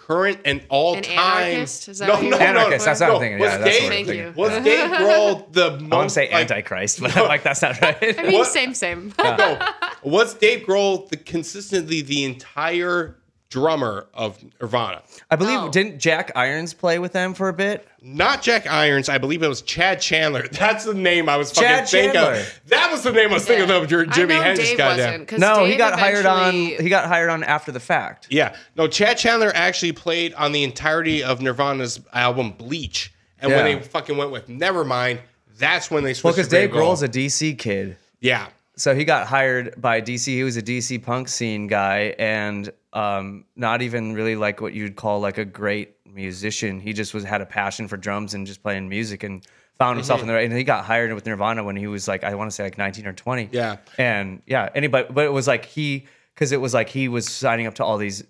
current and all-time anarchist? Is that no, what you no, meant? no, Anarchist, that's what I'm thinking. Was Yeah, that's Dave, what I'm thinking. Was Dave Grohl the most? I want to say like, Antichrist, but I'm like that's not right. I mean, what- same, same. No, was Dave Grohl the consistently the entire drummer of Nirvana? I believe Oh. didn't Jack Irons play with them for a bit? Not Jack Irons. I believe it was Chad Chandler. That's the name I was fucking Chad thinking Chandler. of. That was the name I was thinking Yeah. of. Your I Jimi know Hendrix Dave goddamn. wasn't, 'cause No, he Dave got hired on. He got hired on after the fact. Yeah. No, Chad Chandler actually played on the entirety of Nirvana's album Bleach. And when they fucking went with Nevermind, that's when they Well, switched because to Dave Grohl. Grohl's a DC kid. Yeah. So he got hired by DC. He was a DC punk scene guy and um, not even really like what you'd call like a great musician. He just was had a passion for drums and just playing music and found himself Mm-hmm. in the right. And he got hired with Nirvana when he was like, I want to say like 19 or 20. Yeah. And yeah, anybody, but it was like he, because it was like he was signing up to all these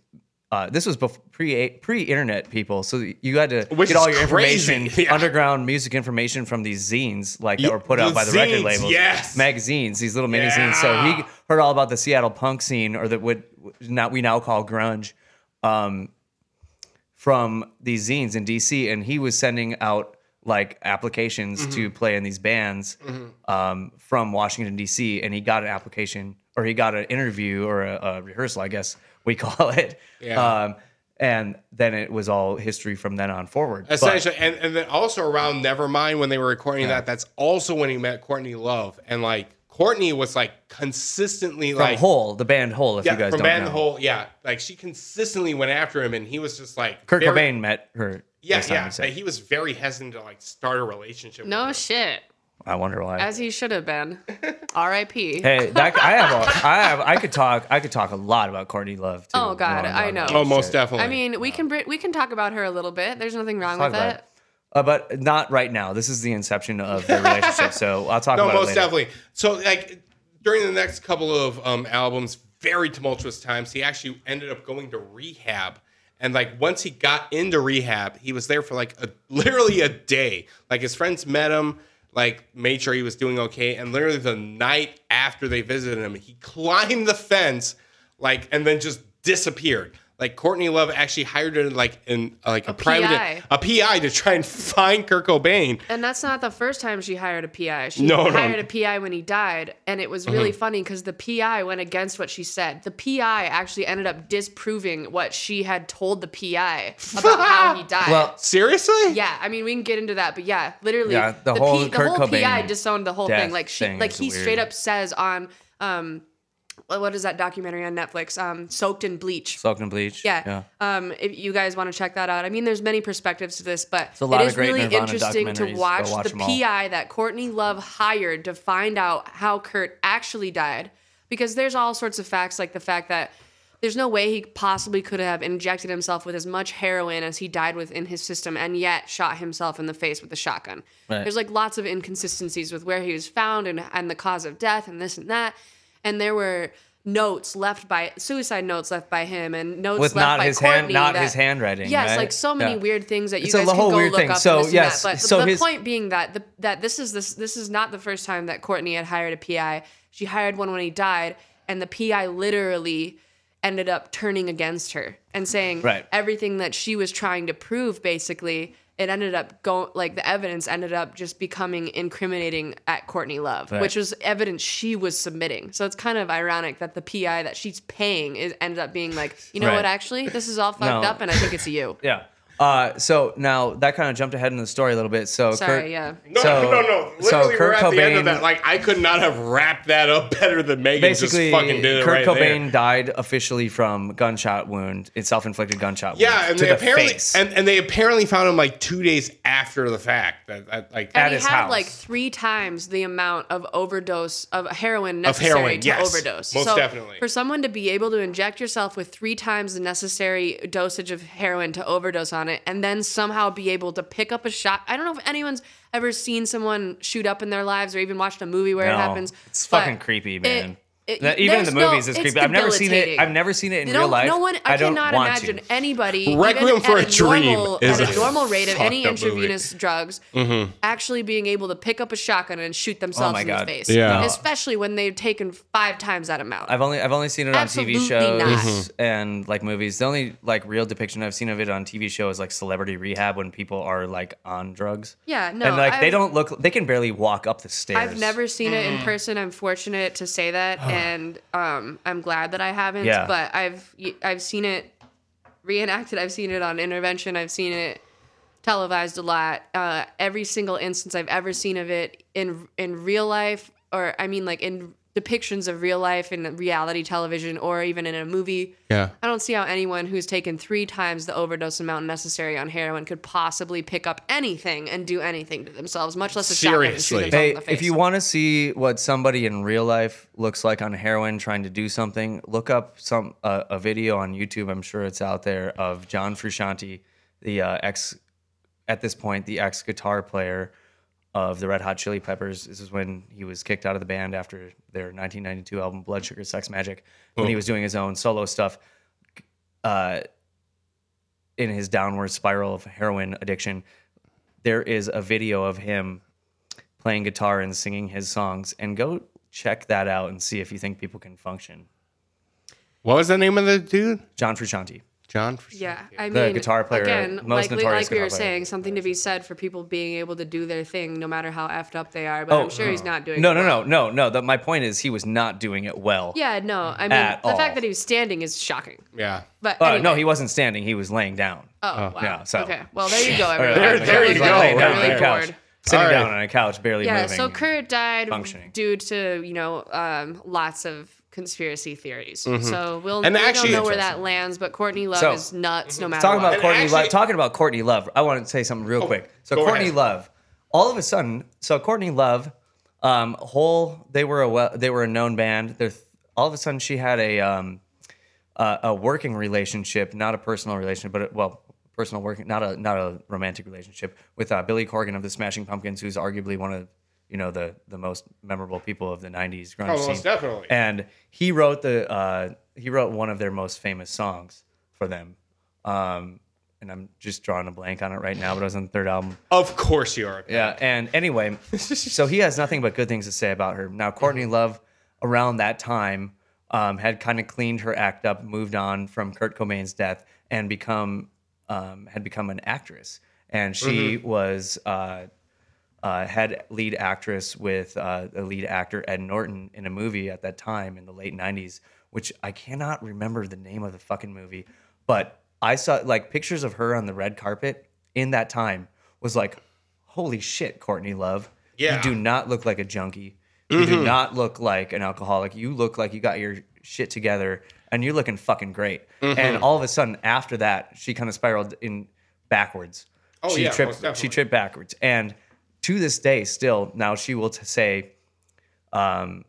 Uh, this was bef- pre pre internet people, so you had to Which get all your crazy, information, yeah. underground music information from these zines, like that were put out the by the record labels, yes. magazines, these little mini zines. So he heard all about the Seattle punk scene, or that what now we now call grunge, um, from these zines in DC, and he was sending out like applications Mm-hmm. to play in these bands um, from Washington D.C. And he got an application, or he got an interview or a, a rehearsal, I guess we call it. Yeah. Um, and then it was all history from then on forward. But- Essentially, and, and then also around Nevermind when they were recording that, that's also when he met Courtney Love. And like Courtney was like consistently from like Hole, the band Hole, if yeah, you guys from don't Band know. Hole, yeah. Like she consistently went after him and he was just like Kurt very- Cobain met her. Yeah, yeah. I'd say. But he was very hesitant to like start a relationship. No with her. shit. I wonder why. As he should have been. R.I.P. hey, that, I have, a, I have, I could talk, I could talk a lot about Courtney Love too. Oh, God, knowing I know. Oh, most shit. definitely. I mean, we can we can talk about her a little bit. There's nothing wrong Talk with it. it. Uh, but not right now. This is the inception of the relationship, so I'll talk no, about it most later. definitely. So like during the next couple of um, albums, very tumultuous times. He actually ended up going to rehab, and like once he got into rehab, he was there for like a literally a day. Like his friends met him, like made sure he was doing okay, and literally the night after they visited him, he climbed the fence, like and then just disappeared. Like Courtney Love actually hired her like in like a, private PI. a PI to try and find Kurt Cobain. And that's not the first time she hired a PI. She No, no. hired a PI when he died, and it was really funny because the PI went against what she said. The PI actually ended up disproving what she had told the PI about how he died. Well, Seriously? yeah, I mean we can get into that, but yeah, literally, Yeah, the whole Kurt PI Cobain disowned the whole thing. Like she, thing like he weird. straight up says on, um, what is that documentary on Netflix? Um, Soaked in Bleach. Soaked in bleach. Yeah. Um, if you guys want to check that out, I mean, there's many perspectives to this, but it great really Nirvana interesting to watch, watch the. PI that Courtney Love hired to find out how Kurt actually died, because there's all sorts of facts, like the fact that there's no way he possibly could have injected himself with as much heroin as he died with in his system, and yet shot himself in the face with a shotgun. Right. There's like lots of inconsistencies with where he was found and and the cause of death and this and that, and there were notes left by suicide notes left by him and notes With left not by his hand- Courtney not that- his handwriting, Yes, right? like so many Yeah. weird things that you It's guys can go look thing. up. So, and yes, and that. But so the his- point being that the, that this is this this is not the first time that Courtney had hired a PI. She hired one when he died, and the PI literally ended up turning against her and saying Right. everything that she was trying to prove. Basically, it ended up going like the evidence ended up just becoming incriminating at Courtney Love, Right. which was evidence she was submitting. So it's kind of ironic that the PI that she's paying is ended up being like, you know Right. what? Actually, this is all fucked No. up, and I think it's you. Yeah. Uh, so now that kind of jumped ahead in the story a little bit. So Sorry, Kurt, yeah. No, So- no, no. so Literally, we're Kurt at the end of Cobain- that. Like, I could not have wrapped that up better than Megan Basically, just fucking did it Kurt right Cobain there. died officially from gunshot wound. It's self-inflicted gunshot Yeah, wound and to they the apparently face. and, and they apparently found him like two days after the fact. That, that like At And he his had house. like three times the amount of overdose of heroin Of necessary heroin, to yes. overdose. Most so definitely. For someone to be able to inject yourself with three times the necessary dosage of heroin to overdose on it, and then somehow be able to pick up a shot. I don't know if anyone's ever seen someone shoot up in their lives or even watched a movie where No, it happens. It's fucking creepy, man. it- it- That- even in the no- movies, it's, it's creepy. I've never seen it. I've never seen it in You real don't- life. No one, I, don't cannot want imagine to. anybody Requiem even for at a Dream normal, is at a a normal rate of any fucked up movie. intravenous drugs actually being able to pick up a shotgun and shoot themselves Oh in God. the face. Yeah. No. Especially when they've taken five times that amount. I've only I've only seen it on Absolutely TV shows not. Mm-hmm. and like movies. The only like real depiction I've seen of it on TV show is like Celebrity Rehab when people are like on drugs. Yeah, no, and like they I've- don't look. They can barely walk up the stairs. I've never seen it in person. I'm fortunate to say that, and um, I'm glad that I haven't. Yeah. But I've I've seen it reenacted. I've seen it on intervention. I've seen it televised a lot. Uh, every single instance I've ever seen of it in in real life, or I mean, like in depictions of real life in reality television, or even in a movie. yeah. I don't see how anyone who's taken three times the overdose amount necessary on heroin could possibly pick up anything and do anything to themselves, much less a shotgun and shoot Seriously. themselves Hey, in the face. if you want to see what somebody in real life looks like on heroin trying to do something, look up some uh, a video on YouTube. I'm sure it's out there of John Frusciante, the uh, ex at this point the ex guitar player of the Red Hot Chili Peppers. This is when he was kicked out of the band after their 1992 album Blood Sugar Sex Magik when he was doing his own solo stuff. Uh, in his downward spiral of heroin addiction, there is a video of him playing guitar and singing his songs. And go check that out and see if you think people can function. What was the name of the dude? John Frusciante. John. Yeah, I The mean, guitar player, again, most like, we- notorious like we were player. saying, something to be said for people being able to do their thing, no matter how effed up they are. But I'm sure he's not doing. Oh, No, it no, well. no, no, no. The, my point is he was not doing it well. Yeah, no. I mean, At the all. fact that he was standing is shocking. Yeah. But Uh, anyway. no, he wasn't standing. He was laying down. Oh, wow. yeah, so- okay. Well, there you go, everyone. There- I there you like go. Laying down really on bored. Sitting All down on a couch, barely Yeah, moving. so Kurt died functioning. due to you know um, lots of conspiracy theories. So we'll Mm-hmm. And we actually- don't know where that lands, but Courtney Love So- is nuts no matter talking what. about Courtney actually- Love. Talking about Courtney Love, I want to say something real quick. So Courtney ahead. Love, all of a sudden, so Courtney Love, um, whole they were a well, they were a known band. They're all of a sudden she had a um, uh, a working relationship, not a personal relationship, but a, well, personal working, not a not a romantic relationship with uh, Billy Corgan of the Smashing Pumpkins, who's arguably one of you know the the most memorable people of the '90s grunge Oh, scene. most definitely. And he wrote the uh, he wrote one of their most famous songs for them. Um, and I'm just drawing a blank on it right now, but it was on the third album. Of course you are. Yeah. And anyway, so he has nothing but good things to say about her. Now, Courtney Love, around that time, um, had kind of cleaned her act up, moved on from Kurt Cobain's death, and become um, had become an actress. And she was uh, uh, head lead actress with uh, the lead actor Ed Norton in a movie at that time in the late '90s, which I cannot remember the name of the fucking movie, but I saw like pictures of her on the red carpet in that time was like, holy shit, Courtney Love, Yeah. you do not look like a junkie. You do not look like an alcoholic. You look like you got your shit together and you're looking fucking great. And all of a sudden, after that, she kind of spiraled in backwards. Oh, she yeah, tripped. She tripped backwards, and to this day, still now she will t- say, um,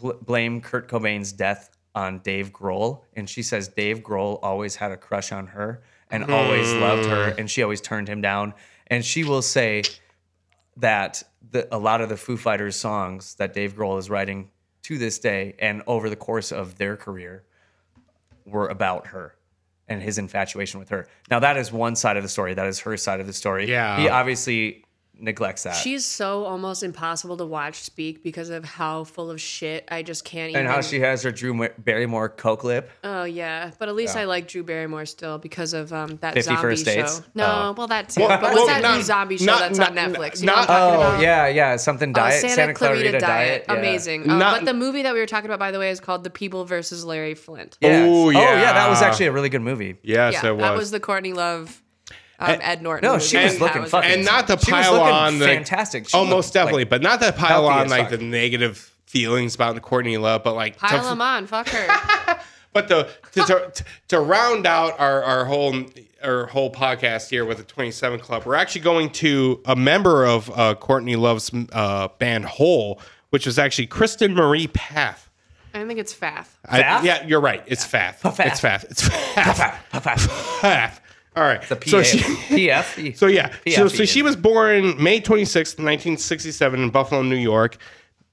bl- blame Kurt Cobain's death on Dave Grohl, and she says Dave Grohl always had a crush on her and always loved her, Hmm. and she always turned him down. And she will say that the, a lot of the Foo Fighters songs that Dave Grohl is writing to this day and over the course of their career were about her and his infatuation with her. Now that is one side of the story. That is her side of the story. Yeah. He obviously neglects that. She's so almost impossible to watch speak because of how full of shit. I just can't even. and how she has her Drew Barrymore coke lip. Oh yeah, but at least I like Drew Barrymore still because of um, that 50 zombie First Dates? show. No, Oh. well that's too. Well, but what's well, that not- new zombie show not- that's not- on Netflix? You not- what Oh about? yeah, yeah, something Uh, diet. Santa, Clarita, Diet, yeah. amazing. Uh, Not- but the movie that we were talking about, by the way, is called The People versus Larry Flynt. Yeah. Oh, Oh yeah, that was actually a really good movie. Yes, yeah, it was. that was the Courtney Love, um, Ed Norton. No, movie. she was looking fucking- and not to pile on the fantastic. She oh, looked, definitely, like, but not to pile on like fuck. the negative feelings about Courtney Love, but like to- Pile them on, fuck her. But the to, to, to round out our, our whole our whole podcast here with the 27 Club, we're actually going to a member of uh, Courtney Love's uh, band Hole, which was actually Kristen Marie Path. I think it's Fath. I- yeah, you're right. It's Fath. Pfaff. It's Fath. It's Fath. Fath. All right. The so she. PF. So yeah, so, so she was born May 26th, 1967 in Buffalo, New York.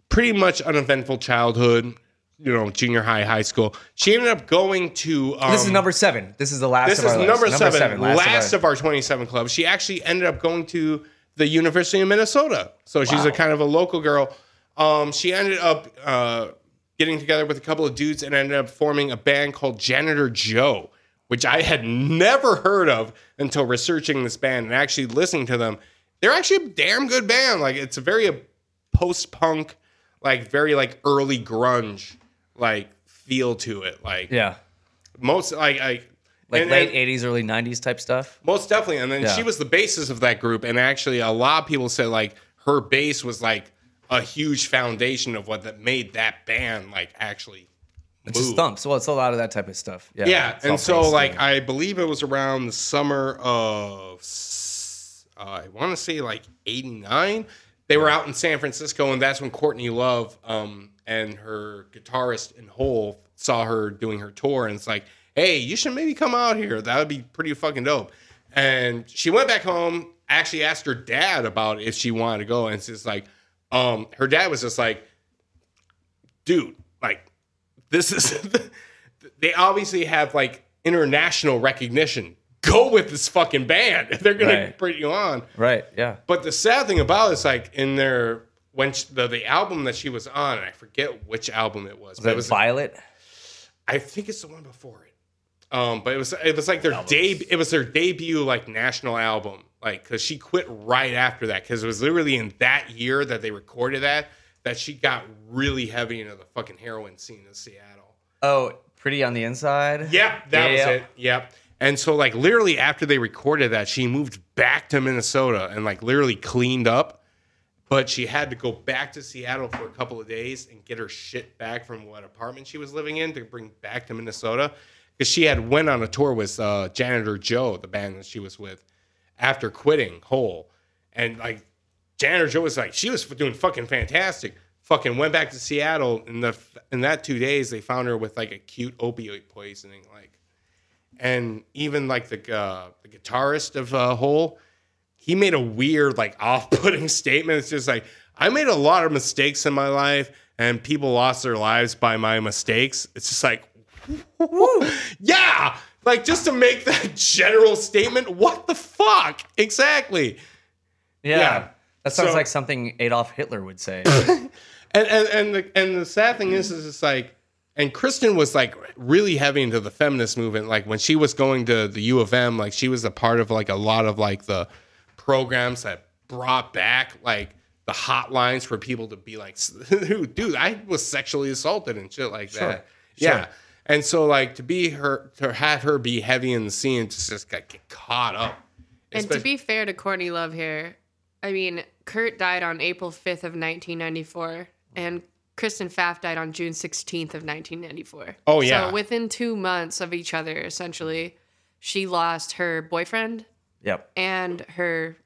Pretty much uneventful childhood, you know, junior high, high school. She ended up going to um, This is number seven. This is the last. this is number, list. seven, last, of our- of, our 27 clubs. She actually ended up going to the University of Minnesota. So she's a kind of a local girl. Um, she ended up uh, getting together with a couple of dudes and ended up forming a band called Janitor Joe, which I had never heard of until researching this band and actually listening to them. They're actually a damn good band. Like it's a very post punk, like very like early grunge like feel to it. Like yeah, most like like like and- late and- '80s, early '90s type stuff. most definitely. And then Yeah. she was the basis of that group. And actually, a lot of people said like her bass was like a huge foundation of what that made that band like actually. It's just thumps. Well, it's a lot of that type of stuff. Yeah, Yeah, and so like I believe it was around the summer of uh, I want to say like '89. They were out in San Francisco, and that's when Courtney Love um, and her guitarist in Hole saw her doing her tour, and it's like, hey, you should maybe come out here. That would be pretty fucking dope. And she went back home. Actually, asked her dad about if she wanted to go, and it's just like, um, her dad was just like, dude, like this is they obviously have like international recognition. go with this fucking band. They're gonna Right. put you on. Right. Yeah. But the sad thing about it is like in their when sh the the album that she was on, and I forget which album it was. Was but that it was Violet? I think it's the one before it. Um, but it was it was like their debut. It was their debut like national album. Like because she quit right after that because it was literally in that year that they recorded that that she got really heavy into the fucking heroin scene in Seattle. Oh, Pretty on the Inside. Yep, that was Yeah. it. Yep. And so like literally after they recorded that, she moved back to Minnesota and like literally cleaned up. But she had to go back to Seattle for a couple of days and get her shit back from what apartment she was living in to bring back to Minnesota. Because she had went on a tour with uh, Janitor Joe, the band that she was with, after quitting Hole. And like Janitor Joe was like, she was doing fucking fantastic. Fucking went back to Seattle in the in that two days they found her with like acute opioid poisoning, like, and even like the uh, the guitarist of uh, Hole, he made a weird like off-putting statement. It's just like I made a lot of mistakes in my life, and people lost their lives by my mistakes. It's just like, yeah, like just to make that general statement. What the fuck exactly? Yeah. Yeah. That sounds So- like something Adolf Hitler would say. And and and the and the sad thing is, is it's like, and Kristen was like really heavy into the feminist movement. Like when she was going to the U of M, like she was a part of like a lot of like the programs that brought back like the hotlines for people to be like, dude, I was sexually assaulted and shit like that. Yeah. And so like to be her to have her be heavy in the scene to just like, get caught up. And to be fair to Courtney Love here, I mean, Kurt died on April 5th of 1994, and Kristen Pfaff died on June 16th of 1994. Oh, yeah. So within two months of each other, essentially, she lost her boyfriend yep. and her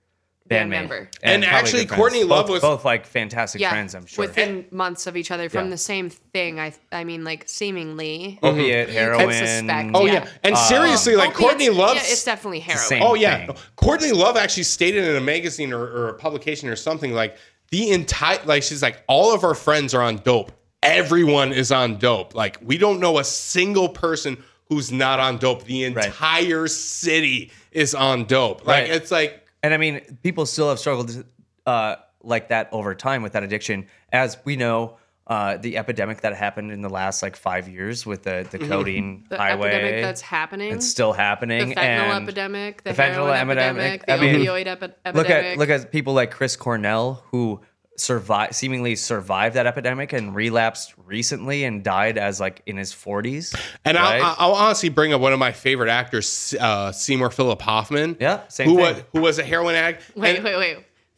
band member. And probably actually. Courtney Love Both- was- both like fantastic Yeah, friends. I'm sure. within months of each other from Yeah. the same thing. I I mean, like seemingly. Opiate, You heroin. suspect, uh, Oh yeah. yeah. And seriously, like Courtney Love Yeah, it's definitely heroin. same. Oh yeah, thing. Courtney Love actually stated in a magazine or, or a publication or something like the entire like she's like all of our friends are on dope. Everyone is on dope. Like we don't know a single person who's not on dope. The entire city is on dope. Like Right. it's like And I mean, people still have struggled uh, like that over time with that addiction. As we know, uh, the epidemic that happened in the last like five years with the, the codeine The highway. epidemic that's happening. it's still happening. the fentanyl and epidemic, the, the fentanyl epidemic, epidemic, the I mean, opioid epi- epidemic. look at look at people like Chris Cornell who survived seemingly survived that epidemic and relapsed recently and died as like in his 40s. and right? I'll, I'll honestly bring up one of my favorite actors, uh, Seymour Philip Hoffman. Yeah, same who thing. was who was a heroin addict. wait, And- wait, wait.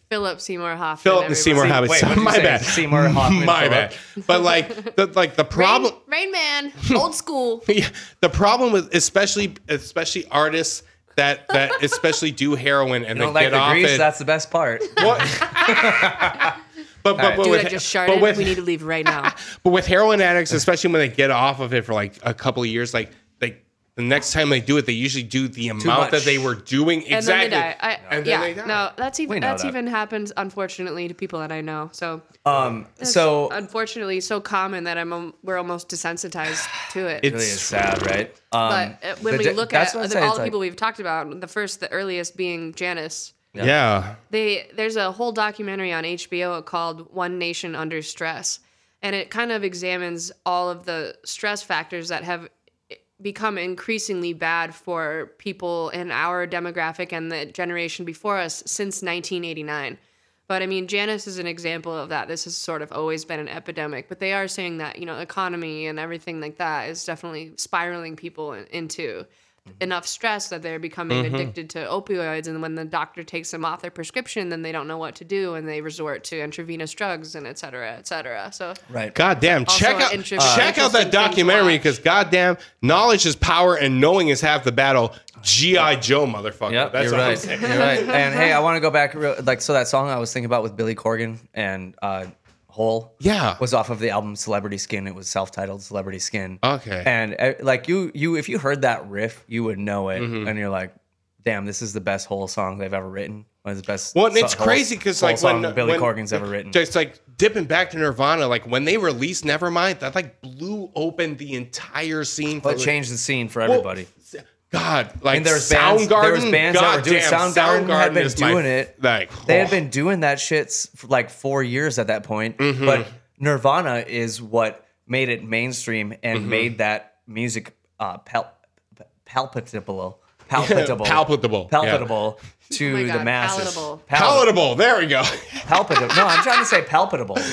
Philip Seymour Hoffman. Philip everybody. Seymour Hoffman. wait, my say? bad. Seymour Hoffman, My Philip? bad. But like the like the problem. Rain Man, old school. Yeah, the problem with especially especially artists that that especially do heroin and You they don't like get the off grease? it. That's the best part. What- but but, right. but Dude, with I just but with, we need to leave right now. but with heroin addicts, especially when they get off of it for like a couple of years, like they the next time they do it, they usually do the amount that they were doing And exactly. then they die. I, And then yeah, they die. no, that's even We that's that. even happens unfortunately to people that I know. So Um, so unfortunately so common that I'm we're almost desensitized to it. it really is sad, right? Um, but uh, when we look that's at the- all it's the like- people we've talked about, the first, the earliest being Janis. Yeah. they there's a whole documentary on HBO called One Nation Under Stress and it kind of examines all of the stress factors that have become increasingly bad for people in our demographic and the generation before us since 1989. But I mean, Janis is an example of that. This has sort of always been an epidemic, but they are saying that, you know, economy and everything like that is definitely spiraling people in- into enough stress that they're becoming addicted to opioids and when the doctor takes them off their prescription then they don't know what to do and they resort to intravenous drugs and et cetera et cetera so right. goddamn check an out inter- check out that documentary because goddamn, knowledge is power and knowing is half the battle. GI Joe, motherfucker. Yep, That's you're what I'm right. saying. You're right. And hey, I want to go back real, like so that song I was thinking about with Billy Corgan and uh Hole Yeah. was off of the album Celebrity Skin. It was self-titled Celebrity Skin. Okay. And uh, like you you if you heard that riff, you would know it Mm-hmm. and you're like, "Damn, this is the best Hole song they've ever written." One of the best Well, and it's crazy because like when Billy when- Corgan's ever written. just like dipping back to Nirvana, like when they released Nevermind, that like blew open the entire scene. For changed the scene for Well, everybody. God, like And there's bands- Soundgarden. there was bands that were doing- Goddamn, Soundgarden had been is my- it. Like They had oh. been doing that shit for like four years at that point. Mm-hmm. But Nirvana is what made it mainstream and Mm-hmm. made that music uh, pal- palpitable, palpitable, Palpitable, yeah. to Oh my the masses. palatable. Pal- palatable. There we go. palpitable. No, I'm trying to say palpitable.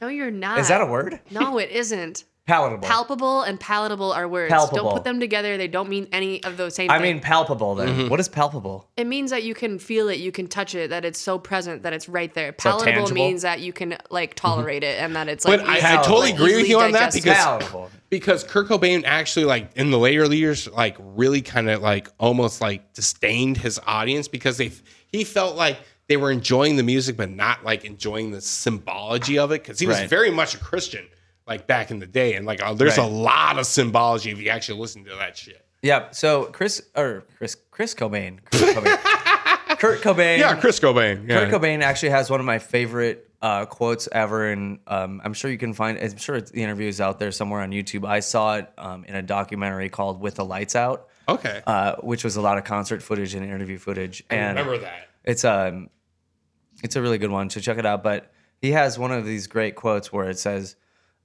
No, you're not. Is that a word? No, it isn't. Palatable. Palpable and palatable are words. Palpable. Don't put them together. They don't mean any of those same I thing. mean palpable. Then Mm-hmm. what is palpable? it means that you can feel it, you can touch it, that it's so present that it's right there. So Palatable tangible? means that you can like tolerate it and that it's like But I, I totally like, agree with you on that because Palatable. because Kurt Cobain actually like in the later years like really kind of like almost like disdained his audience because they he felt like they were enjoying the music but not like enjoying the symbology of it because he was Right. very much a Christian like back in the day and like uh, there's a lot of symbology if you actually listen to that shit. Yeah. So Chris or Chris Chris Cobain. Kurt Cobain. Kurt Cobain. Yeah, Chris Cobain. Yeah. Kurt Cobain actually has one of my favorite uh, quotes ever, and um, I'm sure you can find. I'm sure the interview is out there somewhere on YouTube. I saw it um, in a documentary called "With the Lights Out," Okay. uh, which was a lot of concert footage and interview footage. I and remember that. it's um, it's a really good one. So check it out. But he has one of these great quotes where it says,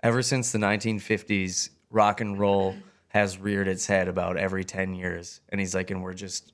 "Ever since the 1950s, rock and roll has reared its head about every 10 years," and he's like, "And we're just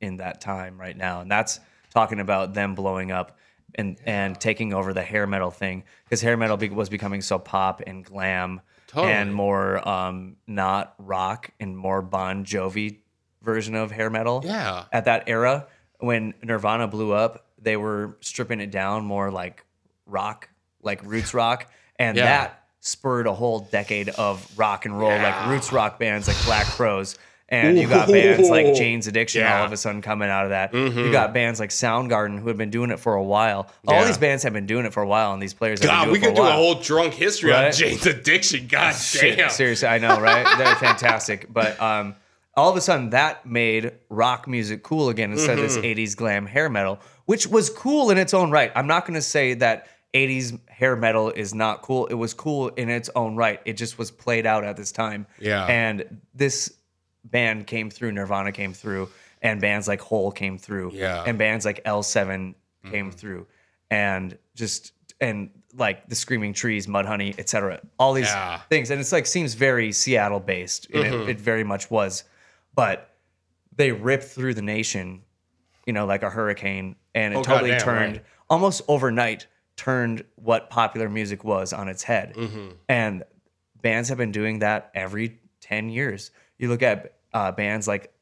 in that time right now," and that's talking about them blowing up. And, and taking over the hair metal thing because hair metal be- was becoming so pop and glam Totally. and more um, not rock and more Bon Jovi version of hair metal Yeah. at that era when Nirvana blew up, they were stripping it down more like rock, like roots rock, and Yeah. that spurred a whole decade of rock and roll, like roots rock bands like Black Crowes. And you got bands like Jane's Addiction Yeah. Mm-hmm. all of a sudden coming out of that. You got bands like Soundgarden who had been doing it for a while. All these bands have been doing it for a while, and these players have God, we could do a whole drunk history on Jane's addiction. God Shit, damn. Seriously, I know, right? They're fantastic. But um, all of a sudden, that made rock music cool again instead of this Mm-hmm. 80s glam hair metal, which was cool in its own right. I'm not going to say that 80s hair metal is not cool. It was cool in its own right. It just was played out at this time. Yeah. And this band came through, Nirvana came through, and bands like Hole came through. Yeah. And bands like L7 came Mm-hmm. through. And just, and like the Screaming Trees, Mudhoney, etc. All these Yeah. things. And it's like seems very Seattle based. Mm-hmm. it, it very much was. But they ripped through the nation, you know, like a hurricane. And it Oh, totally goddamn, turned right. almost overnight, turned what popular music was on its head. Mm-hmm. And bands have been doing that every 10 years. You look at uh, bands like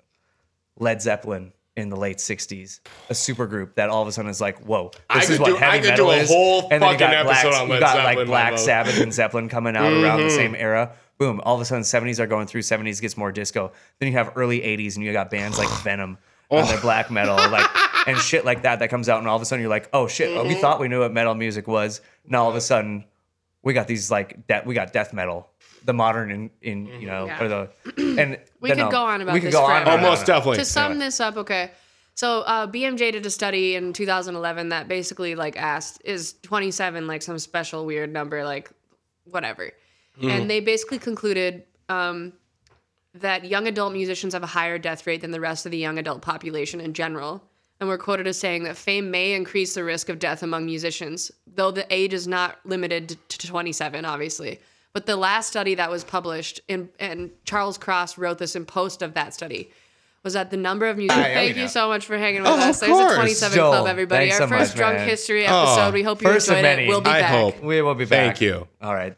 Led Zeppelin in the late 60s, a supergroup that all of a sudden is like, whoa, I this is what do- I heavy could metal do a is. whole and then you fucking got Black, episode on you Led got like Black. Sabbath and Zeppelin coming out around Mm-hmm. the same era. Boom, all of a sudden 70s are going through, 70s gets more disco. Then you have early 80s and you got bands like Venom Oh. and their black metal, like and shit like that that comes out, and all of a sudden you're like, oh shit, Mm-hmm. we thought we knew what metal music was. Now all of a sudden we got these like de- we got death metal, the modern in, in you know Yeah. or the and We then, could um, go on about we could this go on about Almost it. definitely. to sum this up, okay. So uh, BMJ did a study in 2011 that basically like asked, is 27 like some special weird number, like whatever? And they basically concluded um, that young adult musicians have a higher death rate than the rest of the young adult population in general. And we're quoted as saying that fame may increase the risk of death among musicians, though the age is not limited to to 27, obviously. But the last study that was published, in, and Charles Cross wrote this in post of that study, was that the number of musicians. I Thank mean, you so much for hanging oh, with Oh, us. of There's course. a 27 Joel, Club, everybody. Our so first much, drunk man. history Oh, episode. we hope you enjoyed it. We'll be I back. hope. We will be back. Thank you. All right.